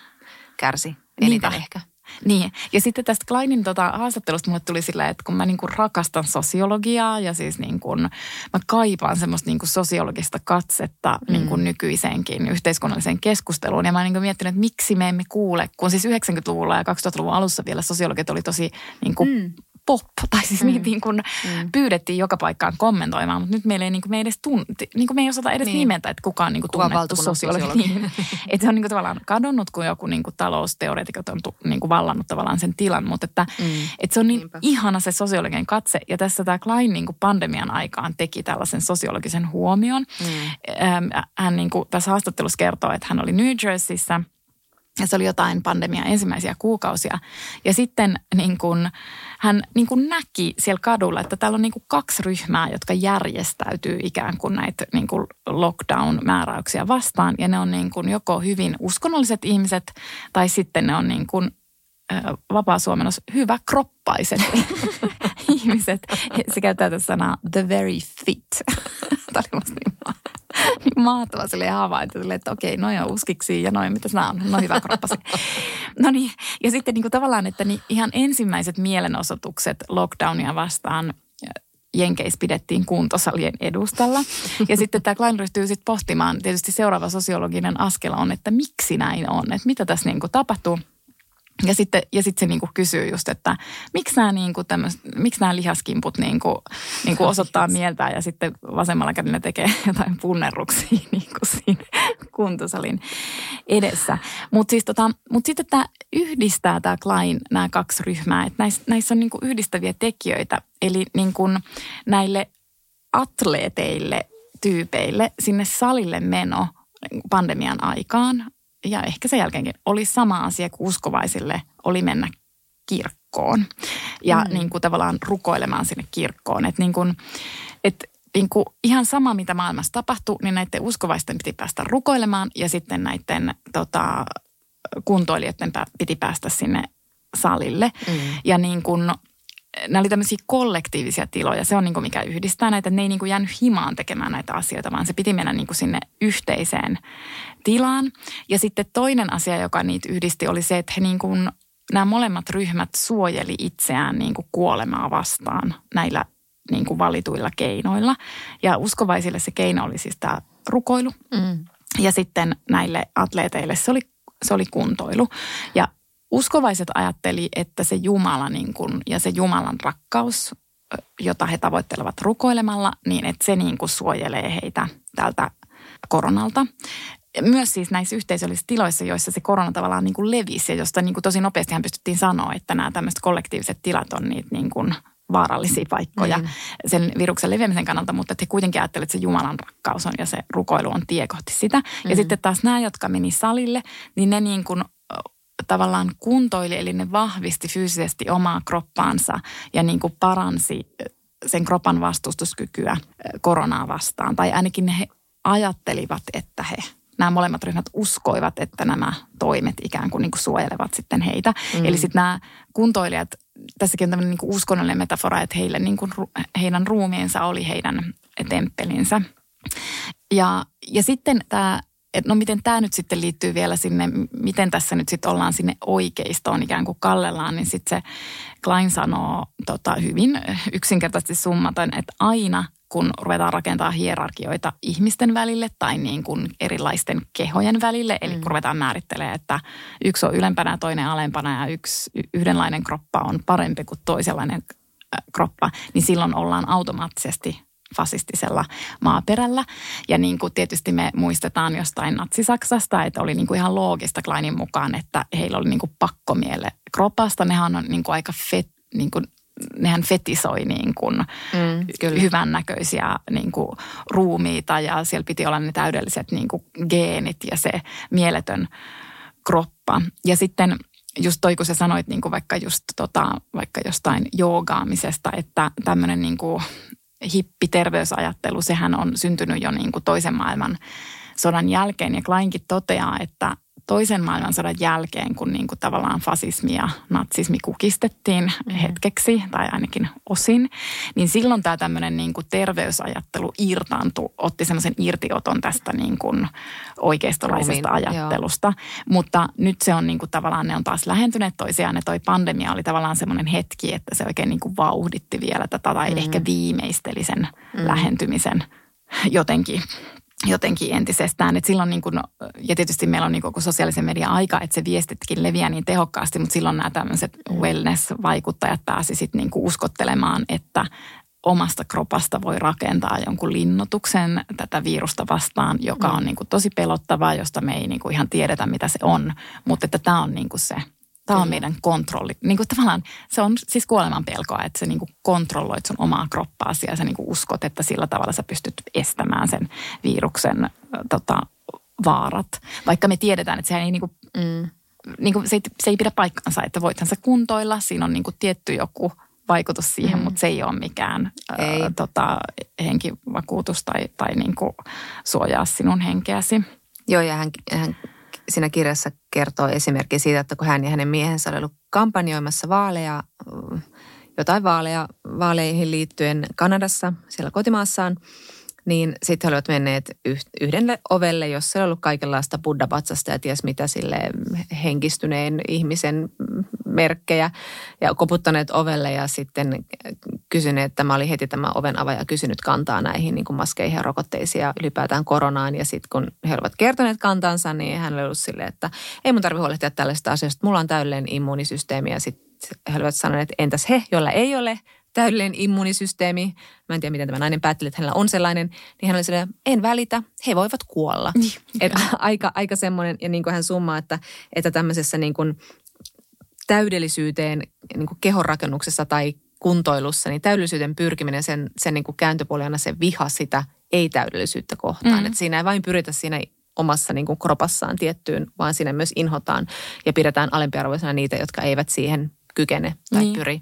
kärsi eniten Niinpä. ehkä. Niin, ja sitten tästä Kleinin tota, haastattelusta mulle tuli silleen, että kun mä niinku rakastan sosiologiaa ja siis niinku, mä kaipaan semmoista niinku sosiologista katsetta mm. niinku nykyiseenkin yhteiskunnalliseen keskusteluun. Ja mä oon niinku miettinyt, että miksi me emme kuule, kun siis 90-luvulla ja 2000-luvun alussa vielä sosiologit oli tosi niinku mm. Pop, tai siis mm. niitä niin kuin mm. pyydettiin joka paikkaan kommentoimaan, mutta nyt meillä ei, niin kuin, me ei edes tunti, niin kuin me ei osata edes niin. Niin. nimetä, että kuka on niin kuin Kuka tunnettu sosiologi. sosiologi. Niin. että se on niin kuin tavallaan kadonnut, kun joku niin kuin talousteoreetikot on tu, niin kuin vallannut tavallaan sen tilan, mutta että, mm. että se on niin Niinpä. ihana se sosiologinen katse. Ja tässä tämä Klein niin kuin pandemian aikaan teki tällaisen sosiologisen huomion. Mm. Hän niin kuin tässä haastattelussa kertoo, että hän oli New Jerseyssä – ja se oli jotain pandemian ensimmäisiä kuukausia. Ja sitten niin kun, hän niin kun näki siellä kadulla, että täällä on niin kun kaksi ryhmää, jotka järjestäytyy ikään kuin näitä niin kun lockdown-määräyksiä vastaan. Ja ne on niin kun joko hyvin uskonnolliset ihmiset tai sitten ne on niin kun, vapaa suomennos hyvä kroppaiset ihmiset. Se käyttää tätä sanaa the very fit. Tämä oli musta niin niin mahtava silleen havainto, silleen, että okei, noin on uskiksi ja noin, mitä nämä on, no hyvä kroppasi. No niin, ja sitten niin kuin tavallaan, että niin ihan ensimmäiset mielenosoitukset lockdownia vastaan Jenkeissä pidettiin kuntosalien edustalla. Ja sitten tämä Klein ryhtyy sitten pohtimaan, tietysti seuraava sosiologinen askel on, että miksi näin on, että mitä tässä niin kuin tapahtuu – ja sitten, ja sitten se niinku kysyy just, että miksi nämä, niinku tämmöset, miksi nämä lihaskimput niinku, niinku osoittaa mieltä ja sitten vasemmalla kädellä tekee jotain punnerruksia niinku siinä kuntosalin edessä. Mutta siis tota, mut sitten tämä yhdistää tämä Klein nämä kaksi ryhmää, että näissä, näissä on niinku yhdistäviä tekijöitä. Eli niinku näille atleeteille, tyypeille sinne salille meno pandemian aikaan ja ehkä sen jälkeenkin oli sama asia kuin uskovaisille oli mennä kirkkoon ja mm. niin kuin tavallaan rukoilemaan sinne kirkkoon. Että niin kuin, et niin kuin ihan sama, mitä maailmassa tapahtui, niin näiden uskovaisten piti päästä rukoilemaan ja sitten näiden tota, kuntoilijoiden piti päästä sinne salille. Mm. Ja niin kuin, nämä oli tämmöisiä kollektiivisia tiloja. Se on niin kuin mikä yhdistää näitä. Ne ei niin kuin jäänyt himaan tekemään näitä asioita, vaan se piti mennä niin kuin sinne yhteiseen tilaan. Ja sitten toinen asia, joka niitä yhdisti, oli se, että he niin kuin, nämä molemmat ryhmät suojeli itseään niin kuin kuolemaa vastaan näillä niin kuin valituilla keinoilla. Ja uskovaisille se keino oli siis tämä rukoilu. Mm. Ja sitten näille atleeteille se oli, se oli kuntoilu. Ja uskovaiset ajatteli, että se Jumala niin kuin, ja se Jumalan rakkaus, jota he tavoittelevat rukoilemalla, niin että se niin kuin suojelee heitä tältä koronalta. Myös siis näissä yhteisöllisissä tiloissa, joissa se korona tavallaan niin kuin levisi ja josta niin kuin tosi nopeastihan pystyttiin sanoa, että nämä tämmöiset kollektiiviset tilat on niitä niin kuin vaarallisia paikkoja mm. sen viruksen leviämisen kannalta, mutta he kuitenkin ajattelivat, että se Jumalan rakkaus on ja se rukoilu on tie kohti sitä. Mm. Ja sitten taas nämä, jotka meni salille, niin ne niin kuin tavallaan kuntoili, eli ne vahvisti fyysisesti omaa kroppaansa ja niin kuin paransi sen kropan vastustuskykyä koronaa vastaan. Tai ainakin he ajattelivat, että he, nämä molemmat ryhmät uskoivat, että nämä toimet ikään kuin, niin kuin suojelevat sitten heitä. Mm. Eli sitten nämä kuntoilijat, tässäkin on tämmöinen niin kuin uskonnollinen metafora, että heille, niin kuin, heidän ruumiinsa oli heidän temppelinsä. Ja, ja sitten tämä että no miten tämä nyt sitten liittyy vielä sinne, miten tässä nyt sitten ollaan sinne oikeistoon ikään kuin kallellaan, niin sitten se Klein sanoo tota, hyvin yksinkertaisesti summaten, että aina kun ruvetaan rakentaa hierarkioita ihmisten välille tai niin kuin erilaisten kehojen välille, eli mm. kun ruvetaan määrittelemään, että yksi on ylempänä toinen alempana ja yksi yhdenlainen kroppa on parempi kuin toisenlainen kroppa, niin silloin ollaan automaattisesti fasistisella maaperällä. Ja niin kuin tietysti me muistetaan jostain Natsi-Saksasta, että oli niin kuin ihan loogista Kleinin mukaan, että heillä oli niin kuin pakkomielle kropasta. Nehän on niin kuin aika fet, niin kuin nehän fetisoi niin kuin mm, hyvännäköisiä niin kuin ruumiita ja siellä piti olla ne täydelliset niin kuin geenit ja se mieletön kroppa. Ja sitten just toi, kun sä sanoit niin kuin vaikka just tota, vaikka jostain joogaamisesta, että tämmöinen niin kuin hippiterveysajattelu, sehän on syntynyt jo niin kuin toisen maailman sodan jälkeen. Ja Kleinkin toteaa, että toisen maailmansodan jälkeen, kun niin kuin tavallaan fasismi ja natsismi kukistettiin mm-hmm. hetkeksi tai ainakin osin, niin silloin tämä tämmöinen niin kuin terveysajattelu irtaantui, otti semmoisen irtioton tästä niin kuin oikeistolaisesta Rumin, ajattelusta. Joo. Mutta nyt se on niin kuin tavallaan, ne on taas lähentyneet toisiaan ja toi pandemia oli tavallaan semmoinen hetki, että se oikein niin kuin vauhditti vielä tätä tai mm-hmm. ehkä viimeisteli sen mm-hmm. lähentymisen jotenkin jotenkin entisestään. että silloin niin kuin, ja tietysti meillä on niin koko sosiaalisen median aika, että se viestitkin leviää niin tehokkaasti, mutta silloin nämä tämmöiset mm. wellness-vaikuttajat pääsi sitten niin uskottelemaan, että omasta kropasta voi rakentaa jonkun linnotuksen tätä virusta vastaan, joka on mm. niin kuin tosi pelottavaa, josta me ei niin kuin ihan tiedetä, mitä se on. Mutta että tämä on niin kuin se Tämä on meidän kontrolli. Niin kuin tavallaan se on siis kuoleman pelkoa, että sä niin kuin kontrolloit sun omaa kroppaasi ja sä niin kuin uskot, että sillä tavalla sä pystyt estämään sen viruksen tota, vaarat. Vaikka me tiedetään, että se ei, niin kuin, mm. niin kuin, se ei, se ei pidä paikkansa, että voithan sä kuntoilla. Siinä on niin kuin tietty joku vaikutus siihen, mm. mutta se ei ole mikään ei. Ä, tota, henkivakuutus tai, tai niin kuin suojaa sinun henkeäsi. Joo, ja hän, hän siinä kirjassa kertoo esimerkki siitä, että kun hän ja hänen miehensä oli ollut kampanjoimassa vaaleja, jotain vaaleja, vaaleihin liittyen Kanadassa, siellä kotimaassaan, niin sitten he olivat menneet yhdelle ovelle, jossa oli ollut kaikenlaista buddha ja ties mitä sille henkistyneen ihmisen merkkejä ja koputtaneet ovelle ja sitten kysyneet, että mä olin heti tämä oven avaja kysynyt kantaa näihin niin kuin maskeihin ja rokotteisiin ja ylipäätään koronaan. Ja sitten kun he olivat kertoneet kantansa, niin hän oli ollut silleen, että ei mun tarvitse huolehtia tällaista asiasta, mulla on täydellinen immuunisysteemi ja sitten he olivat sanoneet, että entäs he, joilla ei ole täydellinen immunisysteemi. Mä en tiedä, miten tämä nainen päätteli, että hänellä on sellainen. Niin hän oli sellainen, en välitä, he voivat kuolla. Niin. Et aika, aika semmoinen, ja niin kuin hän summaa, että, että tämmöisessä niin kuin täydellisyyteen niin kuin kehonrakennuksessa tai kuntoilussa, niin täydellisyyden pyrkiminen, sen, sen niin kuin kääntöpuoli aina se viha sitä ei-täydellisyyttä kohtaan. Mm. Että siinä ei vain pyritä siinä omassa niin kuin kropassaan tiettyyn, vaan siinä myös inhotaan ja pidetään alempiarvoisena niitä, jotka eivät siihen kykene tai niin. pyri.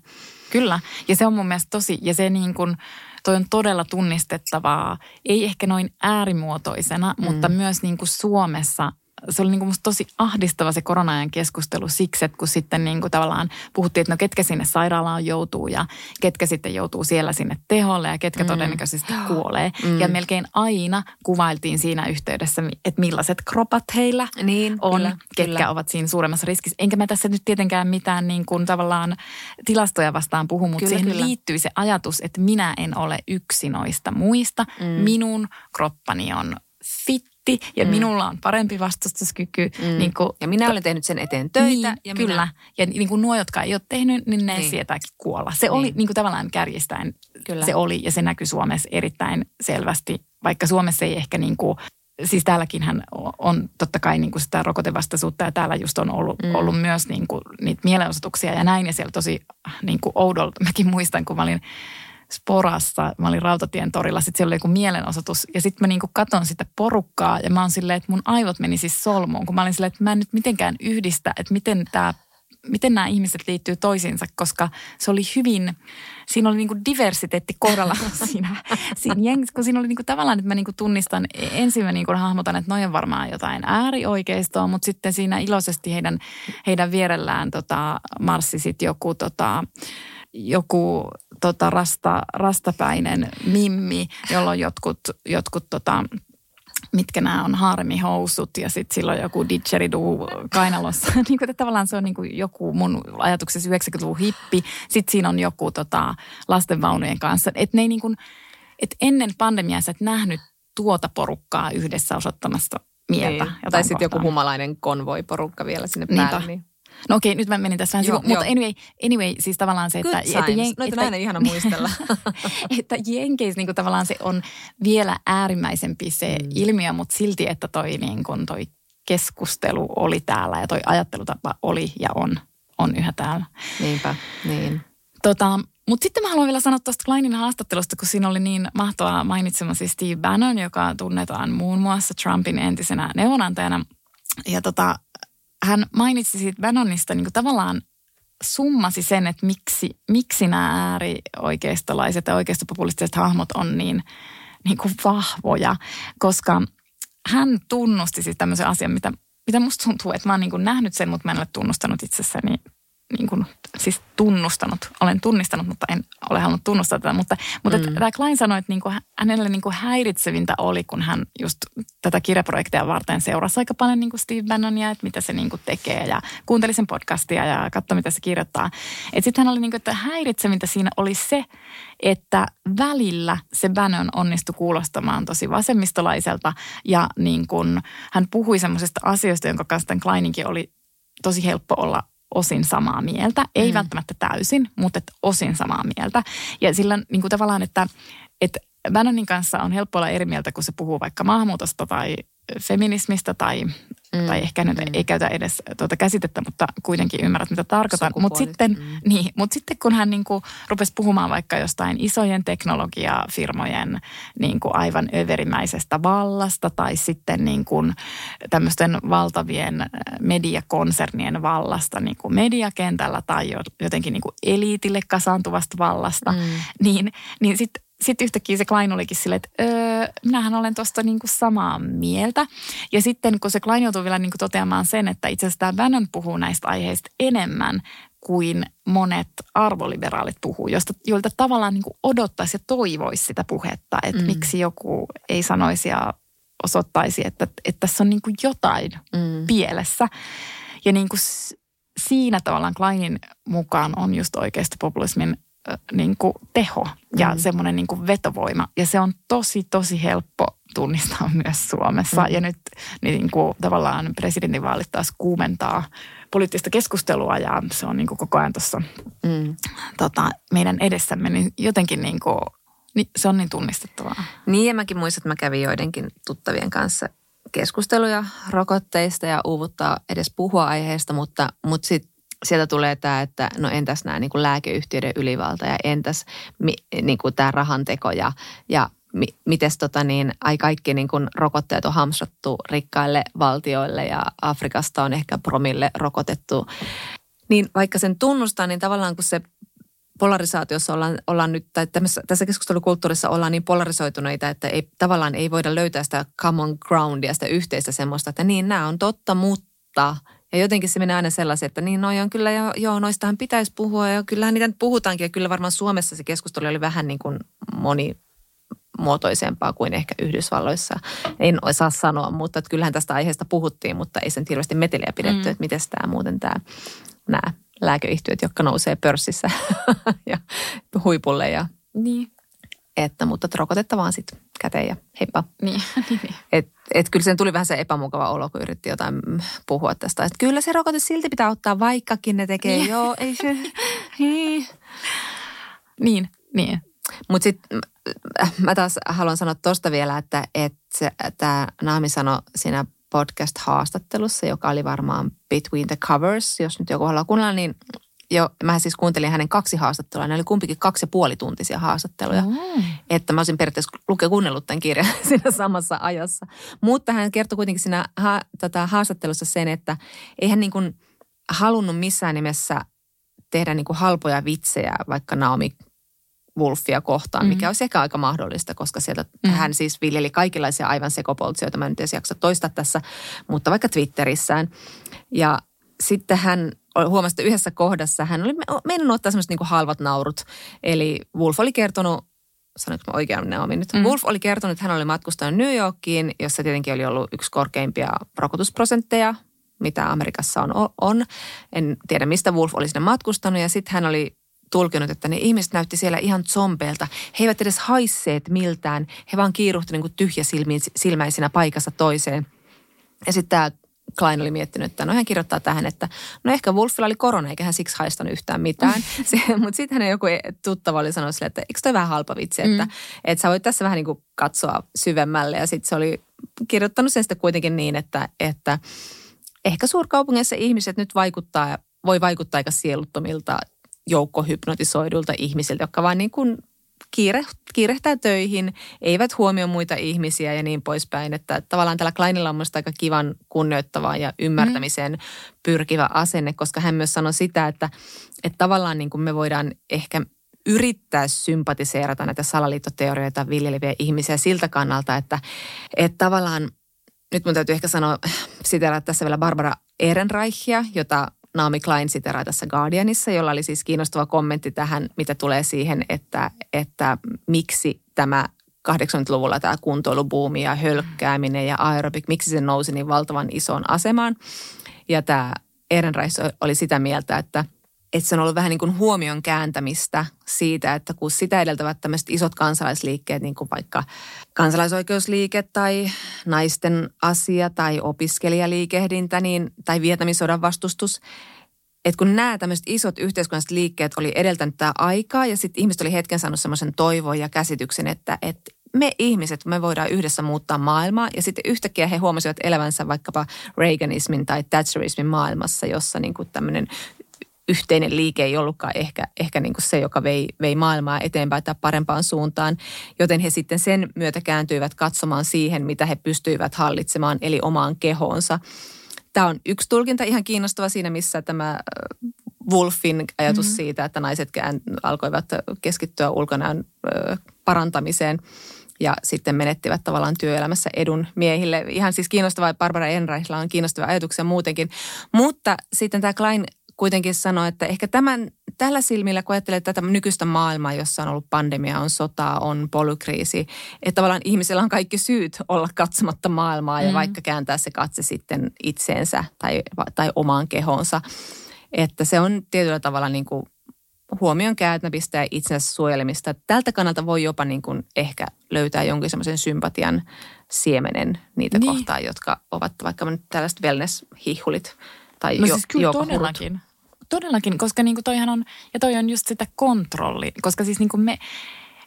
Kyllä, ja se on mun mielestä tosi, ja se niin kuin, toi on todella tunnistettavaa, ei ehkä noin äärimuotoisena, mm. mutta myös niin kuin Suomessa se oli niin kuin musta tosi ahdistava se korona keskustelu siksi, että kun sitten niin kuin tavallaan puhuttiin, että no ketkä sinne sairaalaan joutuu ja ketkä sitten joutuu siellä sinne teholle ja ketkä mm. todennäköisesti kuolee. Mm. Ja melkein aina kuvailtiin siinä yhteydessä, että millaiset kropat heillä niin, on, kyllä, ketkä kyllä. ovat siinä suuremmassa riskissä. Enkä mä tässä nyt tietenkään mitään niin kuin tavallaan tilastoja vastaan puhu, mutta kyllä, siihen kyllä. liittyy se ajatus, että minä en ole yksi noista muista. Mm. Minun kroppani on fit fitti ja mm. minulla on parempi vastustuskyky. Mm. Niin kuin, ja minä olen tehnyt sen eteen töitä. Niin, ja kyllä. Minä... Ja niin kuin nuo, jotka ei ole tehnyt, niin ne niin. sietääkin kuolla. Se niin. oli niin kuin tavallaan kärjistäen. Kyllä. Se oli ja se näkyy Suomessa erittäin selvästi, vaikka Suomessa ei ehkä niin kuin Siis täälläkin hän on totta kai niin kuin sitä rokotevastaisuutta ja täällä just on ollut, mm. ollut myös niin kuin niitä mielenosoituksia ja näin. Ja siellä tosi niin kuin oudolta, mäkin muistan, kun mä olin Sporassa, mä olin Rautatien torilla, sitten siellä oli joku mielenosoitus. Ja sitten mä niinku katon sitä porukkaa ja mä oon silleen, että mun aivot meni siis solmuun, kun mä olin silleen, että mä en nyt mitenkään yhdistä, että miten tämä miten nämä ihmiset liittyy toisiinsa, koska se oli hyvin, siinä oli niinku diversiteetti kohdalla siinä, siinä jengissä, kun siinä oli niinku tavallaan, että mä niinku tunnistan, ensin mä niinku hahmotan, että noin varmaan jotain äärioikeistoa, mutta sitten siinä iloisesti heidän, heidän vierellään tota, marssi sitten joku tota, joku tota, rasta, rastapäinen mimmi, jolla on jotkut, jotkut tota, mitkä nämä on harmihousut ja sitten silloin joku didgeridoo kainalossa. niin kuin, että tavallaan se on niin kuin joku mun ajatuksessa 90-luvun hippi. Sitten siinä on joku tota, lastenvaunujen kanssa. Et ne ei niin kuin, et ennen pandemiaa sä et nähnyt tuota porukkaa yhdessä osoittamassa mieltä. Niin. Tai sitten joku humalainen konvoi-porukka vielä sinne päälle. Niin. No okei, nyt mä menin tässä vähän sivuun, mutta anyway, anyway, siis tavallaan se, että... Good että, jen, Noita että, ihana muistella. että Jenkeissä niin tavallaan se on vielä äärimmäisempi se mm. ilmiö, mutta silti, että toi, niin kuin, toi keskustelu oli täällä ja toi ajattelutapa oli ja on, on yhä täällä. Niinpä, niin. Tota, mutta sitten mä haluan vielä sanoa tuosta Kleinin haastattelusta, kun siinä oli niin mahtavaa mainitsemasi Steve Bannon, joka tunnetaan muun muassa Trumpin entisenä neuvonantajana. Ja tota, hän mainitsi siitä Bannonista niin kuin tavallaan summasi sen, että miksi, miksi nämä äärioikeistolaiset ja oikeistopopulistiset hahmot on niin, niin kuin vahvoja, koska hän tunnusti siis tämmöisen asian, mitä, mitä musta tuntuu, että mä oon niin kuin nähnyt sen, mutta mä en ole tunnustanut itsessäni niin kuin, siis tunnustanut, olen tunnistanut, mutta en ole halunnut tunnustaa tätä. Mutta, mutta mm. tämä Klein sanoi, että niin kuin, hänelle niin kuin häiritsevintä oli, kun hän just tätä kirjaprojektia varten seurasi aika paljon niin kuin Steve Bannonia, että mitä se niin kuin tekee ja kuunteli sen podcastia ja katsoi, mitä se kirjoittaa. Sitten hän oli niin kuin, että häiritsevintä siinä oli se, että välillä se Bannon onnistui kuulostamaan tosi vasemmistolaiselta ja niin kuin, hän puhui semmoisista asioista, jonka kanssa Kleininkin oli tosi helppo olla osin samaa mieltä. Ei mm. välttämättä täysin, mutta että osin samaa mieltä. Ja sillä niin kuin tavallaan, että, että Bannonin kanssa on helppo olla eri mieltä, kun se puhuu vaikka maahanmuutosta tai feminismistä tai Mm. Tai ehkä nyt mm. ei käytä edes tuota käsitettä, mutta kuitenkin ymmärrät, mitä tarkoitan. Mutta sitten, mm. niin, mut sitten kun hän niinku rupesi puhumaan vaikka jostain isojen teknologiafirmojen niinku aivan överimäisestä vallasta tai sitten niinku tämmöisten valtavien äh, mediakonsernien vallasta niinku mediakentällä tai jotenkin niinku eliitille kasaantuvasta vallasta, mm. niin, niin sitten sitten yhtäkkiä se Klein olikin silleen, että öö, minähän olen tuosta niinku samaa mieltä. Ja sitten kun se Klein joutuu vielä niinku toteamaan sen, että itse asiassa tämä Bannon puhuu näistä aiheista enemmän kuin monet arvoliberaalit puhuu, josta, joilta tavallaan niinku odottaisi ja toivoisi sitä puhetta, että mm. miksi joku ei sanoisi ja osoittaisi, että, että tässä on niinku jotain mm. pielessä. Ja niinku siinä tavallaan Kleinin mukaan on just populismin niin kuin teho ja mm. semmoinen niin kuin vetovoima. Ja se on tosi, tosi helppo tunnistaa myös Suomessa. Mm. Ja nyt niin kuin, tavallaan presidentinvaalit taas kuumentaa poliittista keskustelua ja se on niin kuin koko ajan tuossa mm. tota, meidän edessämme. Niin jotenkin niin kuin, niin se on niin tunnistettavaa. Niin ja mäkin muistan, että mä kävin joidenkin tuttavien kanssa keskusteluja rokotteista ja uuvuttaa edes puhua aiheesta, mutta, mutta sitten sieltä tulee tämä, että no entäs nämä niin kuin lääkeyhtiöiden ylivalta ja entäs mi, niin kuin tämä rahanteko ja, ja mi, mites tota niin, ai kaikki niin kuin rokotteet on hamstrattu rikkaille valtioille ja Afrikasta on ehkä promille rokotettu. Niin vaikka sen tunnustaa, niin tavallaan kun se polarisaatiossa ollaan, ollaan nyt, tai tässä keskustelukulttuurissa ollaan niin polarisoituneita, että ei, tavallaan ei voida löytää sitä common groundia, sitä yhteistä semmoista, että niin nämä on totta, mutta ja jotenkin se menee aina sellaisen, että niin noi on kyllä, jo, joo, noistahan pitäisi puhua ja kyllähän niitä nyt puhutaankin. Ja kyllä varmaan Suomessa se keskustelu oli vähän niin kuin moni muotoisempaa kuin ehkä Yhdysvalloissa. En osaa sanoa, mutta että kyllähän tästä aiheesta puhuttiin, mutta ei sen hirveästi meteliä pidetty, mm. että miten tämä muuten tämä, nämä lääkeyhtiöt, jotka nousee pörssissä ja huipulle ja niin. Että, mutta rokotetta vaan sitten käteen ja heippa. Niin, niin, niin. Et, et kyllä sen tuli vähän se epämukava olo, kun yritti jotain puhua tästä. Että kyllä se rokote silti pitää ottaa, vaikkakin ne tekee, niin. joo, ei se, niin. Niin, niin. Mutta sitten mä taas haluan sanoa tuosta vielä, että, että tämä Naami sanoi siinä podcast-haastattelussa, joka oli varmaan Between the Covers, jos nyt joku haluaa kuunnella, niin jo, mä siis kuuntelin hänen kaksi haastattelua. Ne oli kumpikin kaksi ja puoli tuntisia haastatteluja. Mm. Että mä olisin periaatteessa luke kuunnellut tämän kirjan siinä samassa ajassa. Mutta hän kertoi kuitenkin siinä ha, tota, haastattelussa sen, että ei hän niin kuin halunnut missään nimessä tehdä niin kuin halpoja vitsejä vaikka Naomi Wolfia kohtaan, mm. mikä olisi ehkä aika mahdollista, koska sieltä mm. hän siis viljeli kaikenlaisia aivan sekopoltsia, joita mä nyt en jaksa toistaa tässä, mutta vaikka Twitterissään. Ja sitten hän huomasi, että yhdessä kohdassa hän oli mennyt ottaa semmoiset niin halvat naurut. Eli Wolf oli kertonut, sanoinko mä oikein Naomi nyt? Mm. Wolf oli kertonut, että hän oli matkustanut New Yorkiin, jossa tietenkin oli ollut yksi korkeimpia rokotusprosentteja, mitä Amerikassa on, on. En tiedä, mistä Wolf oli sinne matkustanut. Ja sitten hän oli tulkinut, että ne ihmiset näytti siellä ihan zombeilta. He eivät edes haisseet miltään. He vaan kiiruhti niin kuin tyhjäsilmäisinä paikassa toiseen. Ja sitten tämä Klein oli miettinyt, että no hän kirjoittaa tähän, että no ehkä Wolfilla oli korona, eikä hän siksi haistanut yhtään mitään. Mutta sitten hänen joku tuttava oli sanonut sille, että eikö toi vähän halpa vitsi, että, mm. että sä voit tässä vähän niin kuin katsoa syvemmälle. Ja sitten se oli kirjoittanut sen sitten kuitenkin niin, että, että ehkä suurkaupungeissa ihmiset nyt vaikuttaa, voi vaikuttaa aika sieluttomilta joukkohypnotisoidulta ihmisiltä, jotka vaan niin kuin kiire, kiirehtää töihin, eivät huomioi muita ihmisiä ja niin poispäin. Että tavallaan tällä Kleinilla on aika kivan kunnioittava ja ymmärtämiseen mm. pyrkivä asenne, koska hän myös sanoi sitä, että, että tavallaan niin kuin me voidaan ehkä yrittää sympatiseerata näitä salaliittoteorioita viljeleviä ihmisiä siltä kannalta, että, että tavallaan nyt mun täytyy ehkä sanoa, siteraa tässä vielä Barbara Ehrenreichia, jota Naomi Klein siteraa tässä Guardianissa, jolla oli siis kiinnostava kommentti tähän, mitä tulee siihen, että, että miksi tämä 80-luvulla tämä kuntoilubuumi ja hölkkääminen ja aerobik, miksi se nousi niin valtavan isoon asemaan. Ja tämä Ehrenreich oli sitä mieltä, että, että se on ollut vähän niin kuin huomion kääntämistä siitä, että kun sitä edeltävät tämmöiset isot kansalaisliikkeet, niin kuin vaikka kansalaisoikeusliike tai naisten asia tai opiskelijaliikehdintä niin, tai vietamisodan vastustus, että kun nämä tämmöiset isot yhteiskunnalliset liikkeet oli edeltänyt tämä aikaa ja sitten ihmiset oli hetken saanut semmoisen toivon ja käsityksen, että, että me ihmiset, me voidaan yhdessä muuttaa maailmaa. Ja sitten yhtäkkiä he huomasivat elävänsä vaikkapa Reaganismin tai Thatcherismin maailmassa, jossa niin kuin tämmöinen yhteinen liike ei ollutkaan ehkä, ehkä niin kuin se, joka vei, vei maailmaa eteenpäin tai parempaan suuntaan. Joten he sitten sen myötä kääntyivät katsomaan siihen, mitä he pystyivät hallitsemaan, eli omaan kehoonsa. Tämä on yksi tulkinta ihan kiinnostava siinä, missä tämä Wolfin ajatus mm-hmm. siitä, että naiset alkoivat keskittyä ulkonäön parantamiseen ja sitten menettivät tavallaan työelämässä edun miehille. Ihan siis kiinnostavaa, Barbara Enreichilla on kiinnostavia ajatuksia muutenkin. Mutta sitten tämä Klein kuitenkin sanoa, että ehkä tämän, tällä silmillä, kun ajattelee tätä nykyistä maailmaa, jossa on ollut pandemia, on sota, on polykriisi, että tavallaan ihmisillä on kaikki syyt olla katsomatta maailmaa ja mm. vaikka kääntää se katse sitten itseensä tai, tai omaan kehonsa. Että se on tietyllä tavalla niin kuin huomion käyttämistä ja itsensä suojelemista. Tältä kannalta voi jopa niin kuin ehkä löytää jonkin semmoisen sympatian siemenen niitä niin. kohtaan, jotka ovat vaikka tällaiset wellness-hihulit tai no jo, siis kyllä todellakin. Todellakin, koska niin kuin toihan on, ja toi on just sitä kontrolli, koska siis niin kuin me,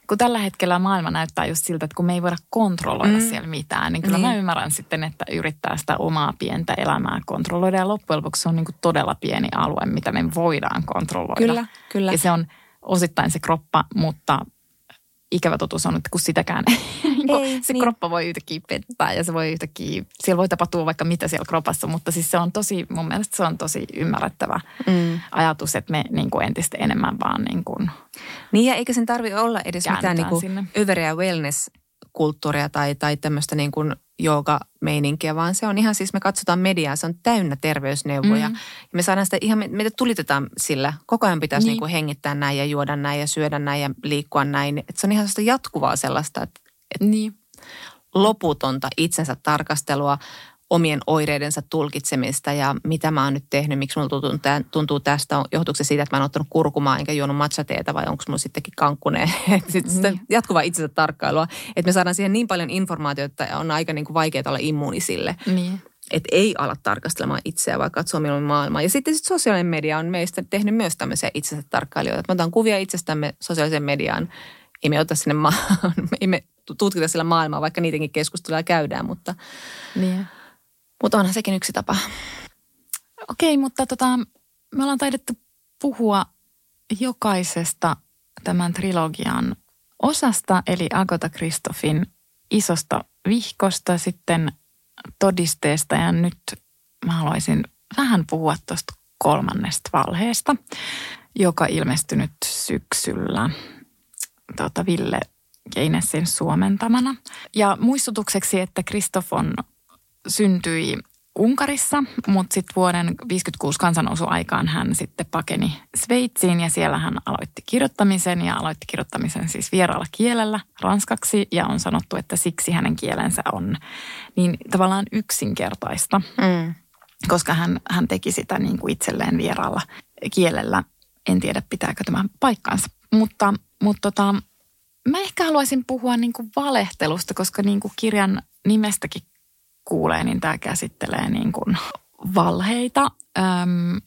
kun tällä hetkellä maailma näyttää just siltä, että kun me ei voida kontrolloida mm. siellä mitään, niin kyllä niin. mä ymmärrän sitten, että yrittää sitä omaa pientä elämää kontrolloida. Ja loppujen lopuksi se on niin kuin todella pieni alue, mitä me voidaan kontrolloida. Kyllä, kyllä. Ja se on osittain se kroppa, mutta ikävä totuus on, että kun sitäkään ei, se niin. kroppa voi yhtäkkiä pettää ja se voi yhtäkkiä, siellä voi tapahtua vaikka mitä siellä kropassa, mutta siis se on tosi, mun mielestä se on tosi ymmärrettävä mm. ajatus, että me niin kuin entistä enemmän vaan niin kuin Niin ja eikä sen tarvi olla edes mitään niin kuin överiä wellness kulttuuria tai, tai tämmöistä niin kuin jooga-meininkiä, vaan se on ihan siis, me katsotaan mediaa, se on täynnä terveysneuvoja. Mm. Ja me saadaan sitä ihan, meitä tulitetaan sillä. Koko ajan pitäisi niin. Niin kuin hengittää näin ja juoda näin ja syödä näin ja liikkua näin. Et se on ihan sellaista jatkuvaa sellaista, että, että niin. loputonta itsensä tarkastelua, omien oireidensa tulkitsemista ja mitä mä oon nyt tehnyt, miksi mulla tuntuu, tuntuu tästä, johtuuko se siitä, että mä oon ottanut kurkumaa enkä juonut matchateetä vai onko mulla sittenkin kankkune. Sitten sitä niin. jatkuvaa itsensä tarkkailua, että me saadaan siihen niin paljon informaatiota, että on aika niin kuin vaikeaa olla immuuni sille. Niin. Että ei ala tarkastelemaan itseä, vaan katsoa milloin maailmaa. Ja sitten sit sosiaalinen media on meistä tehnyt myös tämmöisiä itsensä tarkkailijoita. Että me otan kuvia itsestämme sosiaaliseen mediaan. Ei me ota sinne maa, ei me tutkita sillä maailmaa, vaikka niidenkin keskustelua käydään, mutta... Niin. mutta onhan sekin yksi tapa. Okei, mutta tota, me ollaan taidettu puhua jokaisesta tämän trilogian osasta, eli Agota Kristofin isosta vihkosta, sitten todisteesta. Ja nyt mä haluaisin vähän puhua tuosta kolmannesta valheesta, joka ilmestynyt syksyllä tota, Ville Keinessin suomentamana. Ja muistutukseksi, että Kristoff on syntyi Unkarissa, mutta sitten vuoden 56 kansanousuaikaan hän sitten pakeni Sveitsiin ja siellä hän aloitti kirjoittamisen ja aloitti kirjoittamisen siis vieraalla kielellä ranskaksi ja on sanottu, että siksi hänen kielensä on niin tavallaan yksinkertaista, mm. koska hän, hän teki sitä niin kuin itselleen vieraalla kielellä. En tiedä pitääkö tämä paikkaansa, mutta, mutta tota, mä ehkä haluaisin puhua niin kuin valehtelusta, koska niin kuin kirjan nimestäkin kuulee, niin tämä käsittelee niin kuin valheita. Öm,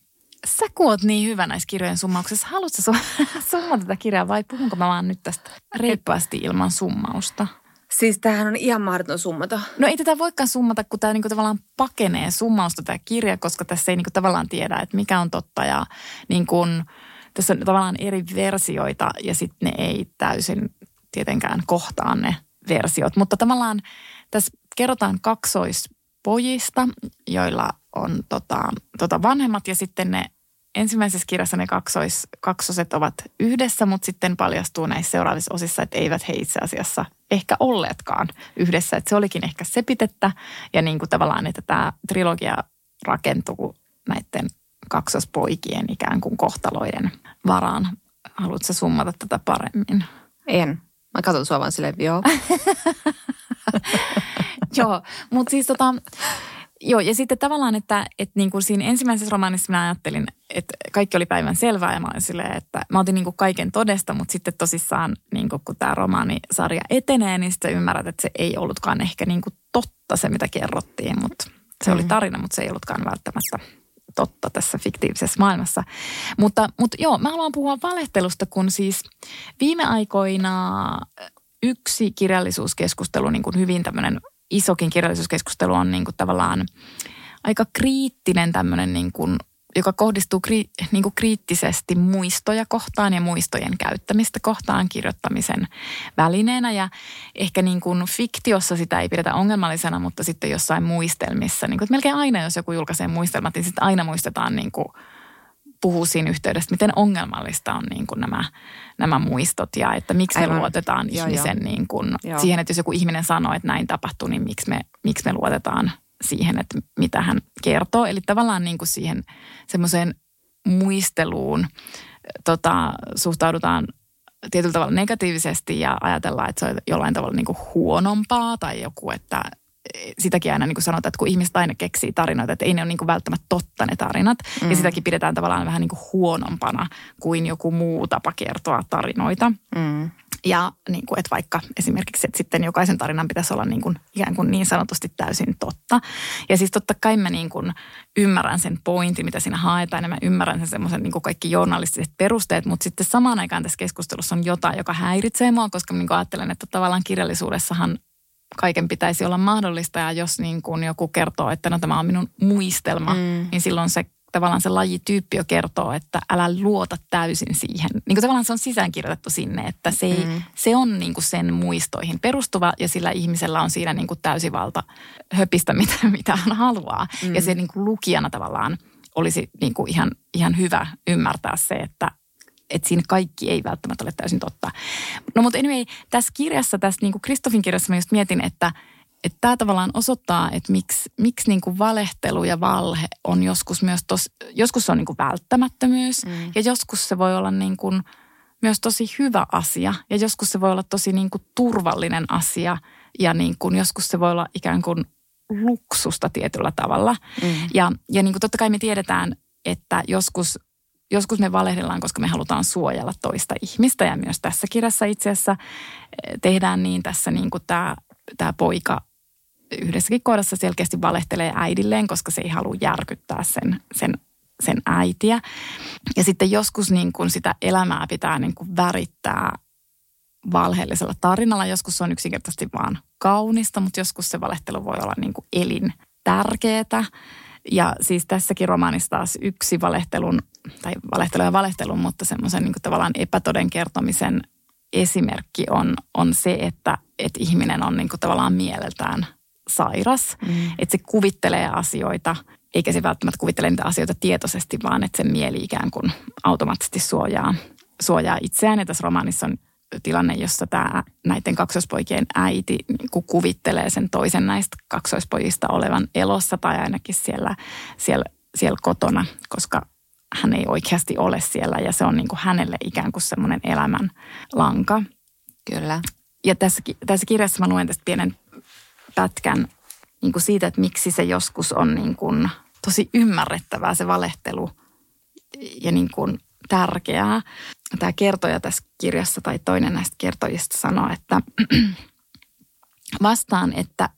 sä kuot niin hyvä näissä kirjojen summauksissa. Haluatko su- summata tätä kirjaa vai puhunko mä vaan nyt tästä reippaasti ilman summausta? Siis tämähän on ihan mahdoton summata. No ei tätä voikaan summata, kun tämä niinku tavallaan pakenee summausta tämä kirja, koska tässä ei niinku tavallaan tiedä, että mikä on totta ja niin kuin, tässä on tavallaan eri versioita ja sitten ne ei täysin tietenkään kohtaa ne versiot. Mutta tavallaan tässä kerrotaan kaksoispojista, joilla on tota, tota vanhemmat ja sitten ne ensimmäisessä kirjassa ne kaksois, kaksoset ovat yhdessä, mutta sitten paljastuu näissä seuraavissa osissa, että eivät he itse asiassa ehkä olleetkaan yhdessä. Että se olikin ehkä sepitettä ja niin kuin tavallaan, että tämä trilogia rakentuu näiden kaksospoikien ikään kuin kohtaloiden varaan. Haluatko summata tätä paremmin? En. Mä katson sua vaan silleen, joo. Joo, mutta siis tota, Joo, ja sitten tavallaan, että, että niin kuin siinä ensimmäisessä romaanissa mä ajattelin, että kaikki oli päivän selvää ja mä olin silleen, että mä otin niin kuin kaiken todesta, mutta sitten tosissaan niin kuin, kun tämä romaanisarja etenee, niin sitten ymmärrät, että se ei ollutkaan ehkä niin kuin totta se, mitä kerrottiin, mutta se mm. oli tarina, mutta se ei ollutkaan välttämättä totta tässä fiktiivisessä maailmassa. Mutta, mutta joo, mä haluan puhua valehtelusta, kun siis viime aikoina yksi kirjallisuuskeskustelu, niin kuin hyvin tämmöinen isokin kirjallisuuskeskustelu on niin kuin tavallaan aika kriittinen tämmöinen, niin kuin, joka kohdistuu kri, niin kuin kriittisesti muistoja kohtaan ja muistojen käyttämistä kohtaan kirjoittamisen välineenä. Ja ehkä niin kuin fiktiossa sitä ei pidetä ongelmallisena, mutta sitten jossain muistelmissa, niin kuin, että melkein aina jos joku julkaisee muistelmat, niin sitten aina muistetaan niin kuin – puhuu siinä yhteydessä, miten ongelmallista on niin kuin nämä, nämä muistot ja että miksi Aivan. me luotetaan joo, ihmisen joo. Niin kuin, siihen, että jos joku ihminen sanoo, että näin tapahtuu, niin miksi me, miksi me luotetaan siihen, että mitä hän kertoo. Eli tavallaan niin kuin siihen semmoiseen muisteluun tota, suhtaudutaan tietyllä tavalla negatiivisesti ja ajatellaan, että se on jollain tavalla niin kuin huonompaa tai joku, että sitäkin aina niin kuin sanotaan, että kun ihmiset aina keksii tarinoita, että ei ne ole niin kuin välttämättä totta ne tarinat. Mm. Ja sitäkin pidetään tavallaan vähän niin kuin huonompana kuin joku muu tapa kertoa tarinoita. Mm. Ja niin kuin, että vaikka esimerkiksi, että sitten jokaisen tarinan pitäisi olla niin, kuin, ikään kuin niin sanotusti täysin totta. Ja siis totta kai mä niin kuin ymmärrän sen pointin, mitä siinä haetaan, ja mä ymmärrän sen semmoisen niin kuin kaikki journalistiset perusteet, mutta sitten samaan aikaan tässä keskustelussa on jotain, joka häiritsee mua, koska mä niin kuin ajattelen, että tavallaan kirjallisuudessahan kaiken pitäisi olla mahdollista ja jos niin kuin joku kertoo, että no tämä on minun muistelma, mm. niin silloin se tavallaan se lajityyppi jo kertoo, että älä luota täysin siihen. Niin kuin tavallaan se on sisäänkirjoitettu sinne, että se, ei, mm. se on niin kuin sen muistoihin perustuva ja sillä ihmisellä on siinä niin kuin täysivalta höpistä, mitä, mitä hän haluaa. Mm. Ja se niin kuin lukijana tavallaan olisi niin kuin ihan, ihan hyvä ymmärtää se, että että siinä kaikki ei välttämättä ole täysin totta. No mutta anyway, tässä kirjassa, tässä niin kuin Kristofin kirjassa mä just mietin, että – että tämä tavallaan osoittaa, että miksi, miksi niin kuin valehtelu ja valhe on joskus myös tos, joskus se on niin kuin välttämättömyys mm. ja joskus se voi olla niin kuin myös tosi hyvä asia ja joskus se voi olla tosi niin kuin turvallinen asia ja niin kuin joskus se voi olla ikään kuin luksusta tietyllä tavalla. Mm. Ja, ja niin kuin totta kai me tiedetään, että joskus, joskus me valehdellaan, koska me halutaan suojella toista ihmistä ja myös tässä kirjassa itse asiassa eh, tehdään niin tässä niin kuin tämä, tämä poika yhdessäkin kohdassa selkeästi valehtelee äidilleen, koska se ei halua järkyttää sen, sen, sen äitiä. Ja sitten joskus niin kuin sitä elämää pitää niin kuin värittää valheellisella tarinalla. Joskus se on yksinkertaisesti vaan kaunista, mutta joskus se valehtelu voi olla niin kuin elin tärkeää. Ja siis tässäkin romaanissa taas yksi valehtelun, tai valehtelu ja valehtelun, mutta semmoisen niin tavallaan epätoden kertomisen esimerkki on, on se, että, että ihminen on niin kuin tavallaan mieleltään – sairas. Mm. Että se kuvittelee asioita, eikä se välttämättä kuvittele niitä asioita tietoisesti, vaan että sen mieli ikään kuin automaattisesti suojaa, suojaa itseään. Ja tässä romaanissa on tilanne, jossa tämä näiden kaksoispoikien äiti niin kuvittelee sen toisen näistä kaksoispojista olevan elossa tai ainakin siellä, siellä, siellä kotona, koska hän ei oikeasti ole siellä ja se on niin kuin hänelle ikään kuin semmoinen elämän lanka. Kyllä. Ja tässä, tässä kirjassa mä luen tästä pienen pätkän niin kuin siitä, että miksi se joskus on niin kuin tosi ymmärrettävää se valehtelu ja niin kuin tärkeää. Tämä kertoja tässä kirjassa tai toinen näistä kertojista sanoo, että vastaan, että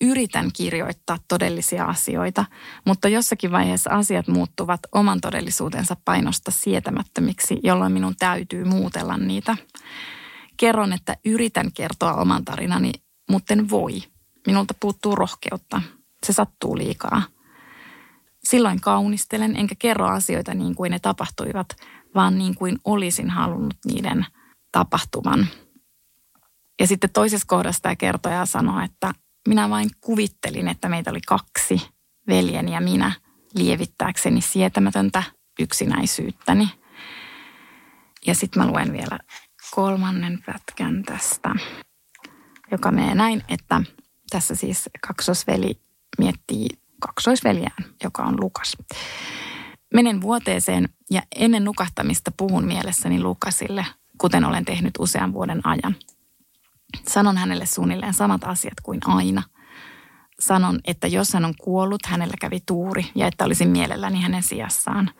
yritän kirjoittaa todellisia asioita, mutta jossakin vaiheessa asiat muuttuvat oman todellisuutensa painosta sietämättömiksi, jolloin minun täytyy muutella niitä. Kerron, että yritän kertoa oman tarinani, mutta en voi. Minulta puuttuu rohkeutta. Se sattuu liikaa. Silloin kaunistelen enkä kerro asioita niin kuin ne tapahtuivat, vaan niin kuin olisin halunnut niiden tapahtuvan. Ja sitten toisessa kohdassa tämä kertoja sanoo, että minä vain kuvittelin, että meitä oli kaksi, veljeni ja minä, lievittääkseni sietämätöntä yksinäisyyttäni. Ja sitten mä luen vielä kolmannen pätkän tästä, joka menee näin, että tässä siis kaksosveli miettii kaksoisveljään, joka on Lukas. Menen vuoteeseen ja ennen nukahtamista puhun mielessäni Lukasille, kuten olen tehnyt usean vuoden ajan. Sanon hänelle suunnilleen samat asiat kuin aina. Sanon, että jos hän on kuollut, hänellä kävi tuuri ja että olisin mielelläni hänen sijassaan.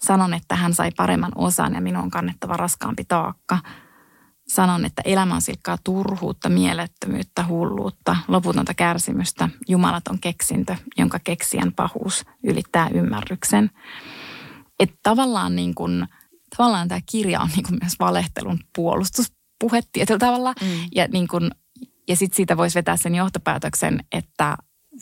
Sanon, että hän sai paremman osan ja minun on kannettava raskaampi taakka – sanon, että elämä on silkkaa turhuutta, mielettömyyttä, hulluutta, loputonta kärsimystä, jumalaton keksintö, jonka keksijän pahuus ylittää ymmärryksen. Että tavallaan, niin kuin, tavallaan tämä kirja on niin kuin myös valehtelun puolustuspuhe tietyllä tavalla. Mm. Ja, niin kuin, ja sitten siitä voisi vetää sen johtopäätöksen, että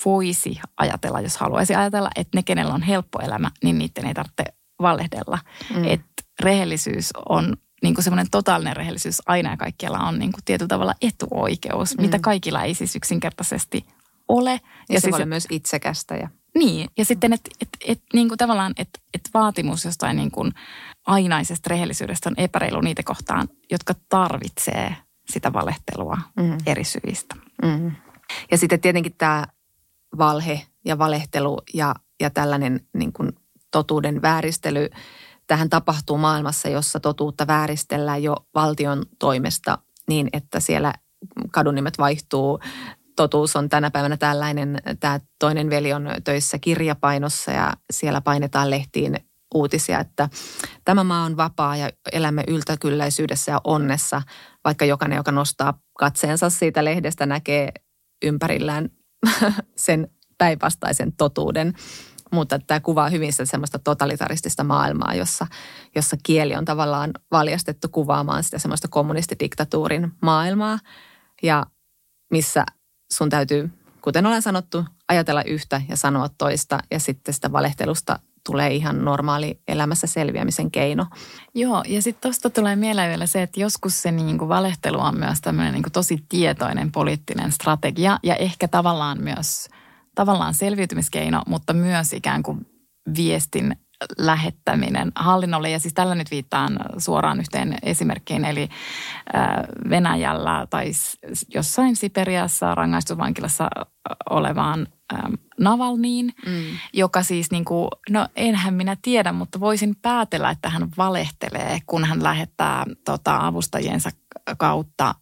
voisi ajatella, jos haluaisi ajatella, että ne, kenellä on helppo elämä, niin niiden ei tarvitse valehdella. Mm. Että rehellisyys on niin kuin semmoinen totaalinen rehellisyys aina ja kaikkialla on niin kuin tietyllä tavalla etuoikeus, mm. mitä kaikilla ei siis yksinkertaisesti ole. Ja, ja se siis, voi olla myös itsekästä. Ja... Niin, ja sitten että et, et, niin kuin tavallaan, että et vaatimus jostain niin kuin ainaisesta rehellisyydestä on epäreilu niitä kohtaan, jotka tarvitsee sitä valehtelua mm. eri syistä. Mm. Ja sitten tietenkin tämä valhe ja valehtelu ja, ja tällainen niin kuin totuuden vääristely – tähän tapahtuu maailmassa, jossa totuutta vääristellään jo valtion toimesta niin, että siellä kadunimet vaihtuu totuus on tänä päivänä tällainen. Tämä toinen veli on töissä kirjapainossa ja siellä painetaan lehtiin uutisia, että tämä maa on vapaa ja elämme yltäkylläisyydessä ja onnessa, vaikka jokainen, joka nostaa katseensa siitä lehdestä, näkee ympärillään sen päinvastaisen totuuden. Mutta tämä kuvaa hyvin sitä semmoista totalitaristista maailmaa, jossa, jossa kieli on tavallaan valjastettu kuvaamaan sitä semmoista kommunistidiktatuurin maailmaa. Ja missä sun täytyy, kuten olen sanottu, ajatella yhtä ja sanoa toista ja sitten sitä valehtelusta tulee ihan normaali elämässä selviämisen keino. Joo, ja sitten tuosta tulee mieleen vielä se, että joskus se niin kuin valehtelu on myös tämmöinen niin kuin tosi tietoinen poliittinen strategia ja ehkä tavallaan myös tavallaan selviytymiskeino, mutta myös ikään kuin viestin lähettäminen hallinnolle. Ja siis tällä nyt viittaan suoraan yhteen esimerkkiin, eli Venäjällä tai jossain Siperiassa rangaistusvankilassa olevaan Navalniin, mm. joka siis niin kuin, no enhän minä tiedä, mutta voisin päätellä, että hän valehtelee, kun hän lähettää tota, avustajiensa kautta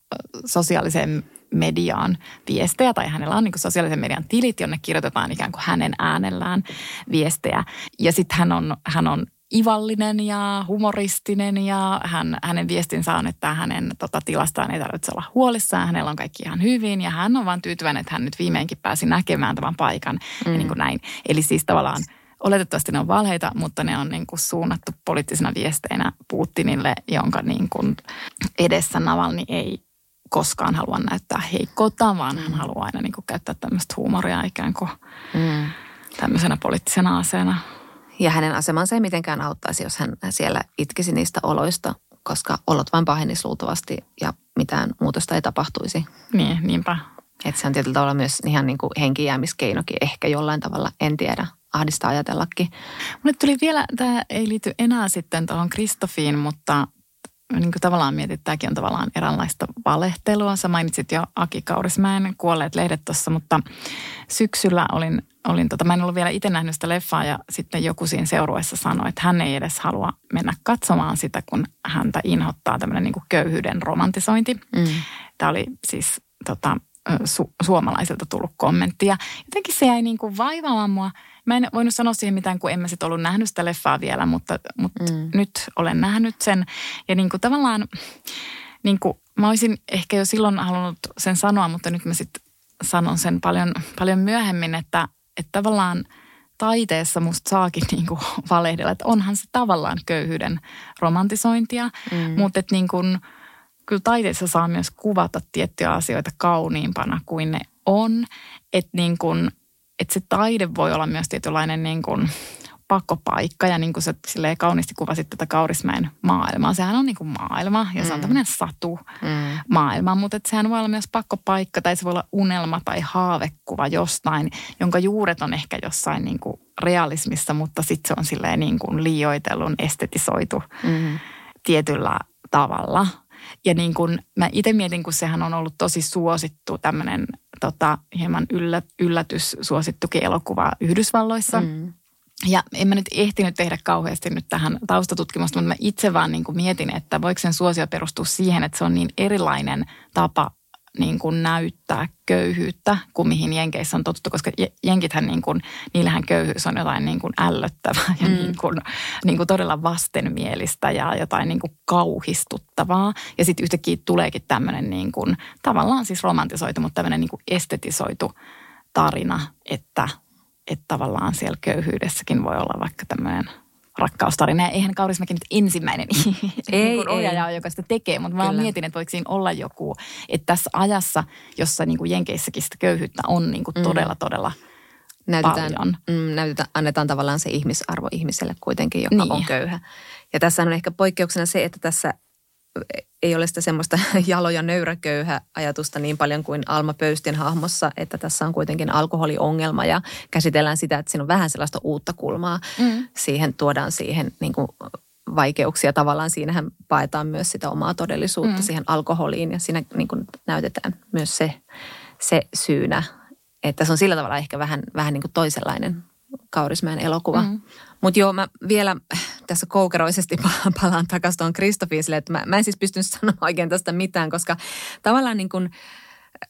sosiaaliseen mediaan viestejä tai hänellä on niin sosiaalisen median tilit, jonne kirjoitetaan ikään kuin hänen äänellään viestejä. Ja sitten hän on, hän on ivallinen ja humoristinen ja hän, hänen viestinsä on, että hänen tota, tilastaan ei tarvitse olla huolissaan. Hänellä on kaikki ihan hyvin ja hän on vain tyytyväinen, että hän nyt viimeinkin pääsi näkemään tämän paikan mm. ja niin kuin näin. Eli siis tavallaan oletettavasti ne on valheita, mutta ne on niin kuin suunnattu poliittisena viesteinä Putinille, jonka niin kuin edessä Navalni ei koskaan halua näyttää heikkoutta, vaan hän mm. haluaa aina niin kuin käyttää tämmöistä huumoria ikään kuin mm. tämmöisenä poliittisena aseena. Ja hänen asemansa ei mitenkään auttaisi, jos hän siellä itkisi niistä oloista, koska olot vain pahenisi luultavasti ja mitään muutosta ei tapahtuisi. Niin, niinpä. Että se on tietyllä tavalla myös ihan niin kuin henkijäämiskeinokin ehkä jollain tavalla, en tiedä, ahdista ajatellakin. Mulle tuli vielä, tämä ei liity enää sitten tuohon Kristofiin, mutta niin kuin tavallaan mietit, että tämäkin on tavallaan eräänlaista valehtelua. Sä mainitsit jo Aki Kaurismäen kuolleet lehdet tuossa, mutta syksyllä olin, olin tota, mä en ollut vielä itse nähnyt sitä leffaa ja sitten joku siinä seurueessa sanoi, että hän ei edes halua mennä katsomaan sitä, kun häntä inhottaa tämmöinen niin kuin köyhyyden romantisointi. Mm. Tämä oli siis tota, su- suomalaiselta tullut kommentti ja jotenkin se jäi niin kuin vaivaamaan mua – Mä en voinut sanoa siihen mitään, kun en mä sitten ollut nähnyt sitä leffaa vielä, mutta, mutta mm. nyt olen nähnyt sen. Ja niin kuin tavallaan, niin kuin, mä olisin ehkä jo silloin halunnut sen sanoa, mutta nyt mä sitten sanon sen paljon, paljon myöhemmin, että, että tavallaan taiteessa musta saakin niin kuin valehdella, että onhan se tavallaan köyhyyden romantisointia, mm. mutta että niin kuin, kyllä taiteessa saa myös kuvata tiettyjä asioita kauniimpana kuin ne on. Että niin kuin, että se taide voi olla myös tietynlainen niin kuin pakkopaikka ja niin kuin sä silleen kauniisti kuvasit tätä Kaurismäen maailmaa. Sehän on niin kuin maailma ja se on mm. tämmöinen satu mm. maailma, mutta että sehän voi olla myös pakkopaikka tai se voi olla unelma tai haavekuva jostain, jonka juuret on ehkä jossain niin kuin realismissa, mutta sitten se on silleen niin kuin liioitellun, estetisoitu mm. tietyllä tavalla. Ja niin kuin mä itse mietin, kun sehän on ollut tosi suosittu tämmöinen tota, hieman yllä, yllätys suosittukin elokuva Yhdysvalloissa. Mm. Ja en mä nyt ehtinyt tehdä kauheasti nyt tähän taustatutkimusta, mutta mä itse vaan niin kuin mietin, että voiko sen suosio perustua siihen, että se on niin erilainen tapa niin kuin näyttää köyhyyttä kuin mihin Jenkeissä on totuttu, koska Jenkithän niin kuin, niillähän köyhyys on jotain niin kuin ällöttävää ja mm. niin kuin, niin kuin todella vastenmielistä ja jotain niin kuin kauhistuttavaa. Ja sitten yhtäkkiä tuleekin tämmöinen niin kuin, tavallaan siis romantisoitu, mutta tämmöinen niin kuin estetisoitu tarina, että, että tavallaan siellä köyhyydessäkin voi olla vaikka tämmöinen – rakkaustarina. Ja eihän Kaurismäki nyt ensimmäinen ei, niin ohjaaja joka sitä tekee, mutta mä mietin, että voiko siinä olla joku, että tässä ajassa, jossa niin kuin Jenkeissäkin sitä köyhyyttä on niin kuin mm. todella, todella näytetään, paljon. Mm, näytetään, annetaan tavallaan se ihmisarvo ihmiselle kuitenkin, joka niin. on köyhä. Ja tässä on ehkä poikkeuksena se, että tässä ei ole sitä semmoista jalo- ja nöyräköyhä ajatusta niin paljon kuin Alma Pöystin hahmossa, että tässä on kuitenkin alkoholiongelma ja käsitellään sitä, että siinä on vähän sellaista uutta kulmaa. Mm. Siihen tuodaan siihen niin kuin vaikeuksia. Tavallaan siinähän paetaan myös sitä omaa todellisuutta mm. siihen alkoholiin ja siinä niin kuin näytetään myös se, se syynä, että se on sillä tavalla ehkä vähän, vähän niin kuin toisenlainen Kaurismäen elokuva. Mm. Mutta joo, mä vielä tässä koukeroisesti palaan takaisin tuon Kristofiisille, että mä, mä en siis pystynyt sanomaan oikein tästä mitään, koska tavallaan niin kuin,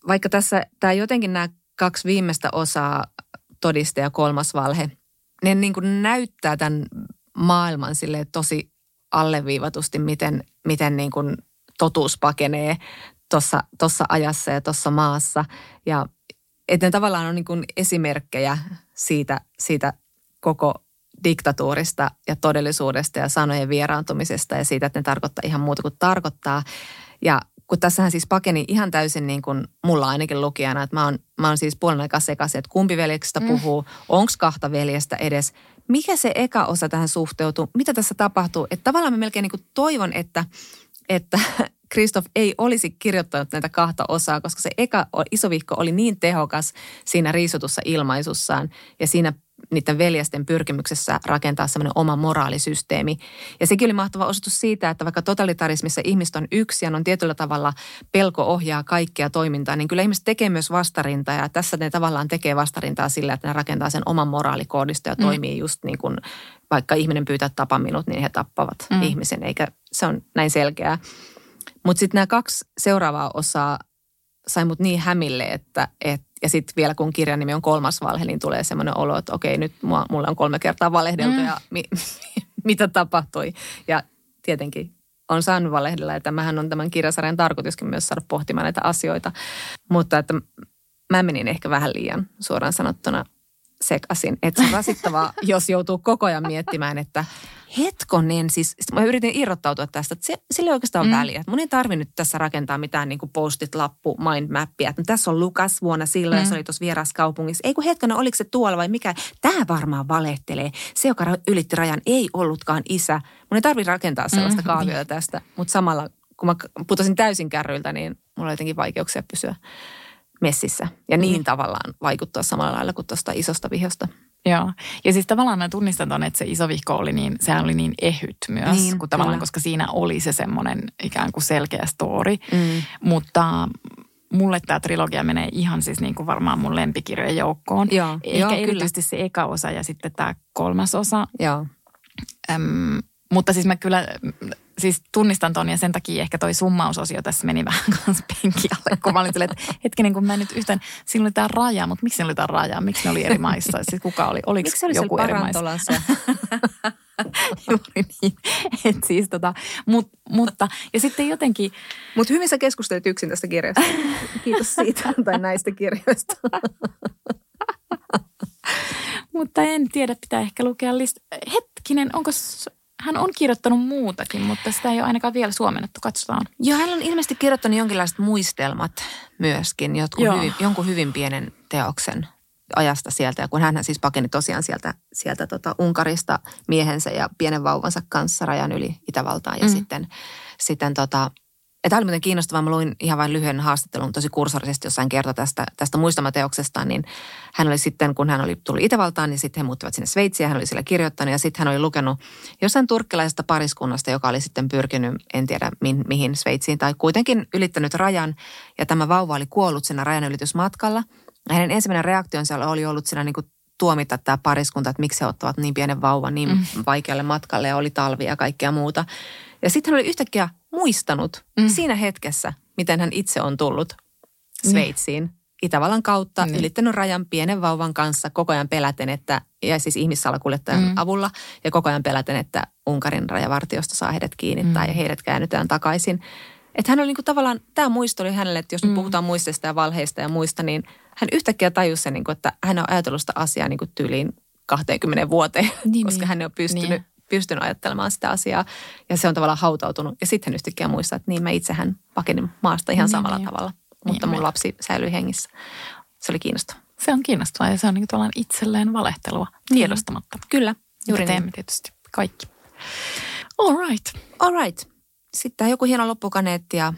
vaikka tässä tämä jotenkin nämä kaksi viimeistä osaa, todiste ja kolmas valhe, ne niin kuin näyttää tämän maailman sille tosi alleviivatusti, miten, miten niin kuin totuus pakenee tuossa ajassa ja tuossa maassa. Ja että ne tavallaan on niin kuin esimerkkejä siitä, siitä koko diktatuurista ja todellisuudesta ja sanojen vieraantumisesta ja siitä, että ne tarkoittaa ihan muuta kuin tarkoittaa. Ja kun tässähän siis pakeni ihan täysin niin kuin mulla ainakin lukijana, että mä oon, mä oon siis puolen aikaa sekaisin, että kumpi veljeksestä mm. puhuu, onko kahta veljestä edes, mikä se eka osa tähän suhteutuu, mitä tässä tapahtuu. Että tavallaan mä melkein niin kuin toivon, että, että Kristoff ei olisi kirjoittanut näitä kahta osaa, koska se eka isovihko oli niin tehokas siinä riisutussa ilmaisussaan ja siinä niiden veljesten pyrkimyksessä rakentaa semmoinen oma moraalisysteemi. Ja sekin oli mahtava osoitus siitä, että vaikka totalitarismissa ihmiset on yksi ja on tietyllä tavalla pelko ohjaa kaikkea toimintaa, niin kyllä ihmiset tekee myös vastarintaa ja tässä ne tavallaan tekee vastarintaa sillä, että ne rakentaa sen oman moraalikoodista ja mm. toimii just niin kuin vaikka ihminen pyytää tapa minut, niin he tappavat mm. ihmisen, eikä se on näin selkeää. Mutta sitten nämä kaksi seuraavaa osaa sai mut niin hämille, että, et, ja sitten vielä kun kirjan nimi on kolmas valhe, niin tulee semmoinen olo, että okei, nyt mua, mulla on kolme kertaa valehdeltu mm. ja mi, mitä tapahtui. Ja tietenkin on saanut valehdella, että tämähän on tämän kirjasarjan tarkoituskin myös saada pohtimaan näitä asioita. Mutta että mä menin ehkä vähän liian suoraan sanottuna sekaisin. Että se on rasittavaa, jos joutuu koko ajan miettimään, että hetkonen, siis mä yritin irrottautua tästä, että se, sillä ei oikeastaan mm. väliä. Mun ei tarvinnut tässä rakentaa mitään niin postit, lappu, mindmappia. Että tässä on Lukas vuonna silloin, mm. se oli tuossa vieraskaupungissa. Ei kun hetkonen, oliko se tuolla vai mikä? Tämä varmaan valehtelee. Se, joka ylitti rajan, ei ollutkaan isä. Mun ei tarvitse rakentaa sellaista mm. kaaviota tästä, mutta samalla kun mä putosin täysin kärryiltä, niin mulla oli jotenkin vaikeuksia pysyä messissä. Ja niin mm. tavallaan vaikuttaa samalla lailla kuin tuosta isosta vihjosta. Joo. Ja siis tavallaan mä tunnistan ton, että se iso vihko oli niin, sehän oli niin ehyt myös, niin, kun tavallaan, koska siinä oli se semmoinen ikään kuin selkeä story. Mm. Mutta mulle tämä trilogia menee ihan siis niin kuin varmaan mun lempikirjojen joukkoon. Joo, Ehkä joo, erityisesti kyllä. se eka osa ja sitten tämä kolmas osa. Joo. Öm, mutta siis mä kyllä siis tunnistan ton ja sen takia ehkä toi summausosio tässä meni vähän kanssa penkialle, kun mä olin silleen, että hetkinen, kun mä nyt yhtään, siinä oli tämä raja, mutta miksi oli tämä raja, miksi ne oli eri maissa, siis kuka oli, oliko miksi oli joku eri maissa? Juuri niin, et siis tota, mut, mutta ja sitten jotenkin... Mutta hyvin sä keskustelit yksin tästä kirjasta. Kiitos siitä tai näistä kirjoista. mutta en tiedä, pitää ehkä lukea list... Hetkinen, onko hän on kirjoittanut muutakin, mutta sitä ei ole ainakaan vielä suomennettu. Katsotaan. Joo, hän on ilmeisesti kirjoittanut jonkinlaiset muistelmat myöskin, jotkut hyvin, jonkun hyvin pienen teoksen ajasta sieltä. Ja kun hän siis pakeni tosiaan sieltä, sieltä tota Unkarista miehensä ja pienen vauvansa kanssa rajan yli Itävaltaan ja mm. sitten, sitten tota, ja tämä oli muuten kiinnostavaa. Mä luin ihan vain lyhyen haastattelun tosi kursorisesti, jossa hän kertoi tästä, tästä muistamateoksestaan. Niin hän oli sitten, kun hän oli tullut Itävaltaan, niin sitten he muuttivat sinne Sveitsiin. Hän oli siellä kirjoittanut ja sitten hän oli lukenut jossain turkkilaisesta pariskunnasta, joka oli sitten pyrkinyt, en tiedä mi- mihin Sveitsiin, tai kuitenkin ylittänyt rajan. Ja tämä vauva oli kuollut siinä rajanylitysmatkalla. Ja hänen ensimmäinen reaktionsa oli ollut siinä niin kuin tuomita tämä pariskunta, että miksi he ottavat niin pienen vauvan niin mm. vaikealle matkalle ja oli talvi ja kaikkea muuta. Ja sitten hän oli yhtäkkiä muistanut mm. siinä hetkessä, miten hän itse on tullut Sveitsiin. Mm. Itävallan kautta, mm. ylittänyt rajan pienen vauvan kanssa koko ajan peläten, että, ja siis ihmissalakuljettajan mm. avulla, ja koko ajan peläten, että Unkarin rajavartiosta saa heidät kiinni mm. tai heidät käännytään takaisin. Että hän oli niin kuin tavallaan, tämä muisto oli hänelle, että jos mm. nyt puhutaan muistista ja valheista ja muista, niin hän yhtäkkiä tajusi sen, niin kuin, että hän on ajatellut sitä asiaa niin kuin tyyliin 20 vuoteen, niin, koska niin. hän on pystynyt niin pystynyt ajattelemaan sitä asiaa ja se on tavallaan hautautunut. Ja sitten yhtäkkiä muistaa, että niin mä itsehän pakenin maasta ihan niin, samalla niin, tavalla, niin, mutta mun lapsi säilyi hengissä. Se oli kiinnostavaa. Se on kiinnostavaa ja se on niin kuin itselleen valehtelua niin. tiedostamatta. Kyllä, juuri teemme niin. tietysti kaikki. All right. All right. Sitten joku hieno loppukaneetti ja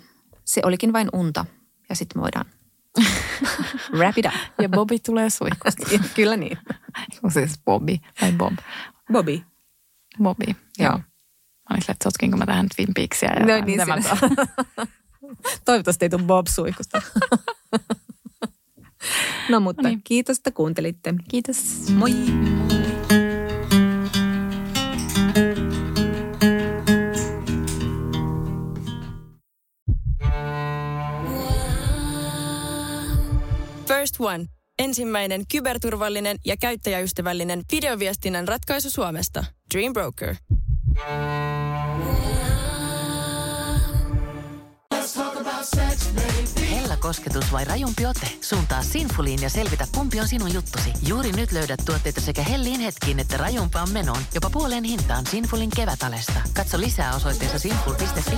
se olikin vain unta. Ja sitten voidaan wrap it up. Ja Bobby tulee suihkusta. Kyllä niin. Siis Bobby vai Bob? Bobby. Bobby. Joo. Mä olin että sotkinko mä tähän Twin Peaksia. Ja no niin, Toivottavasti ei tule Bob suihkusta. no mutta no niin. kiitos, että kuuntelitte. Kiitos. Moi. First One. Ensimmäinen kyberturvallinen ja käyttäjäystävällinen videoviestinnän ratkaisu Suomesta. Dream Broker. Hella kosketus vai rajumpi ote? Suuntaa Sinfuliin ja selvitä, kumpi on sinun juttusi. Juuri nyt löydät tuotteita sekä hellin hetkiin että rajumpaan menoon. Jopa puoleen hintaan Sinfulin kevätalesta. Katso lisää osoitteessa sinful.fi.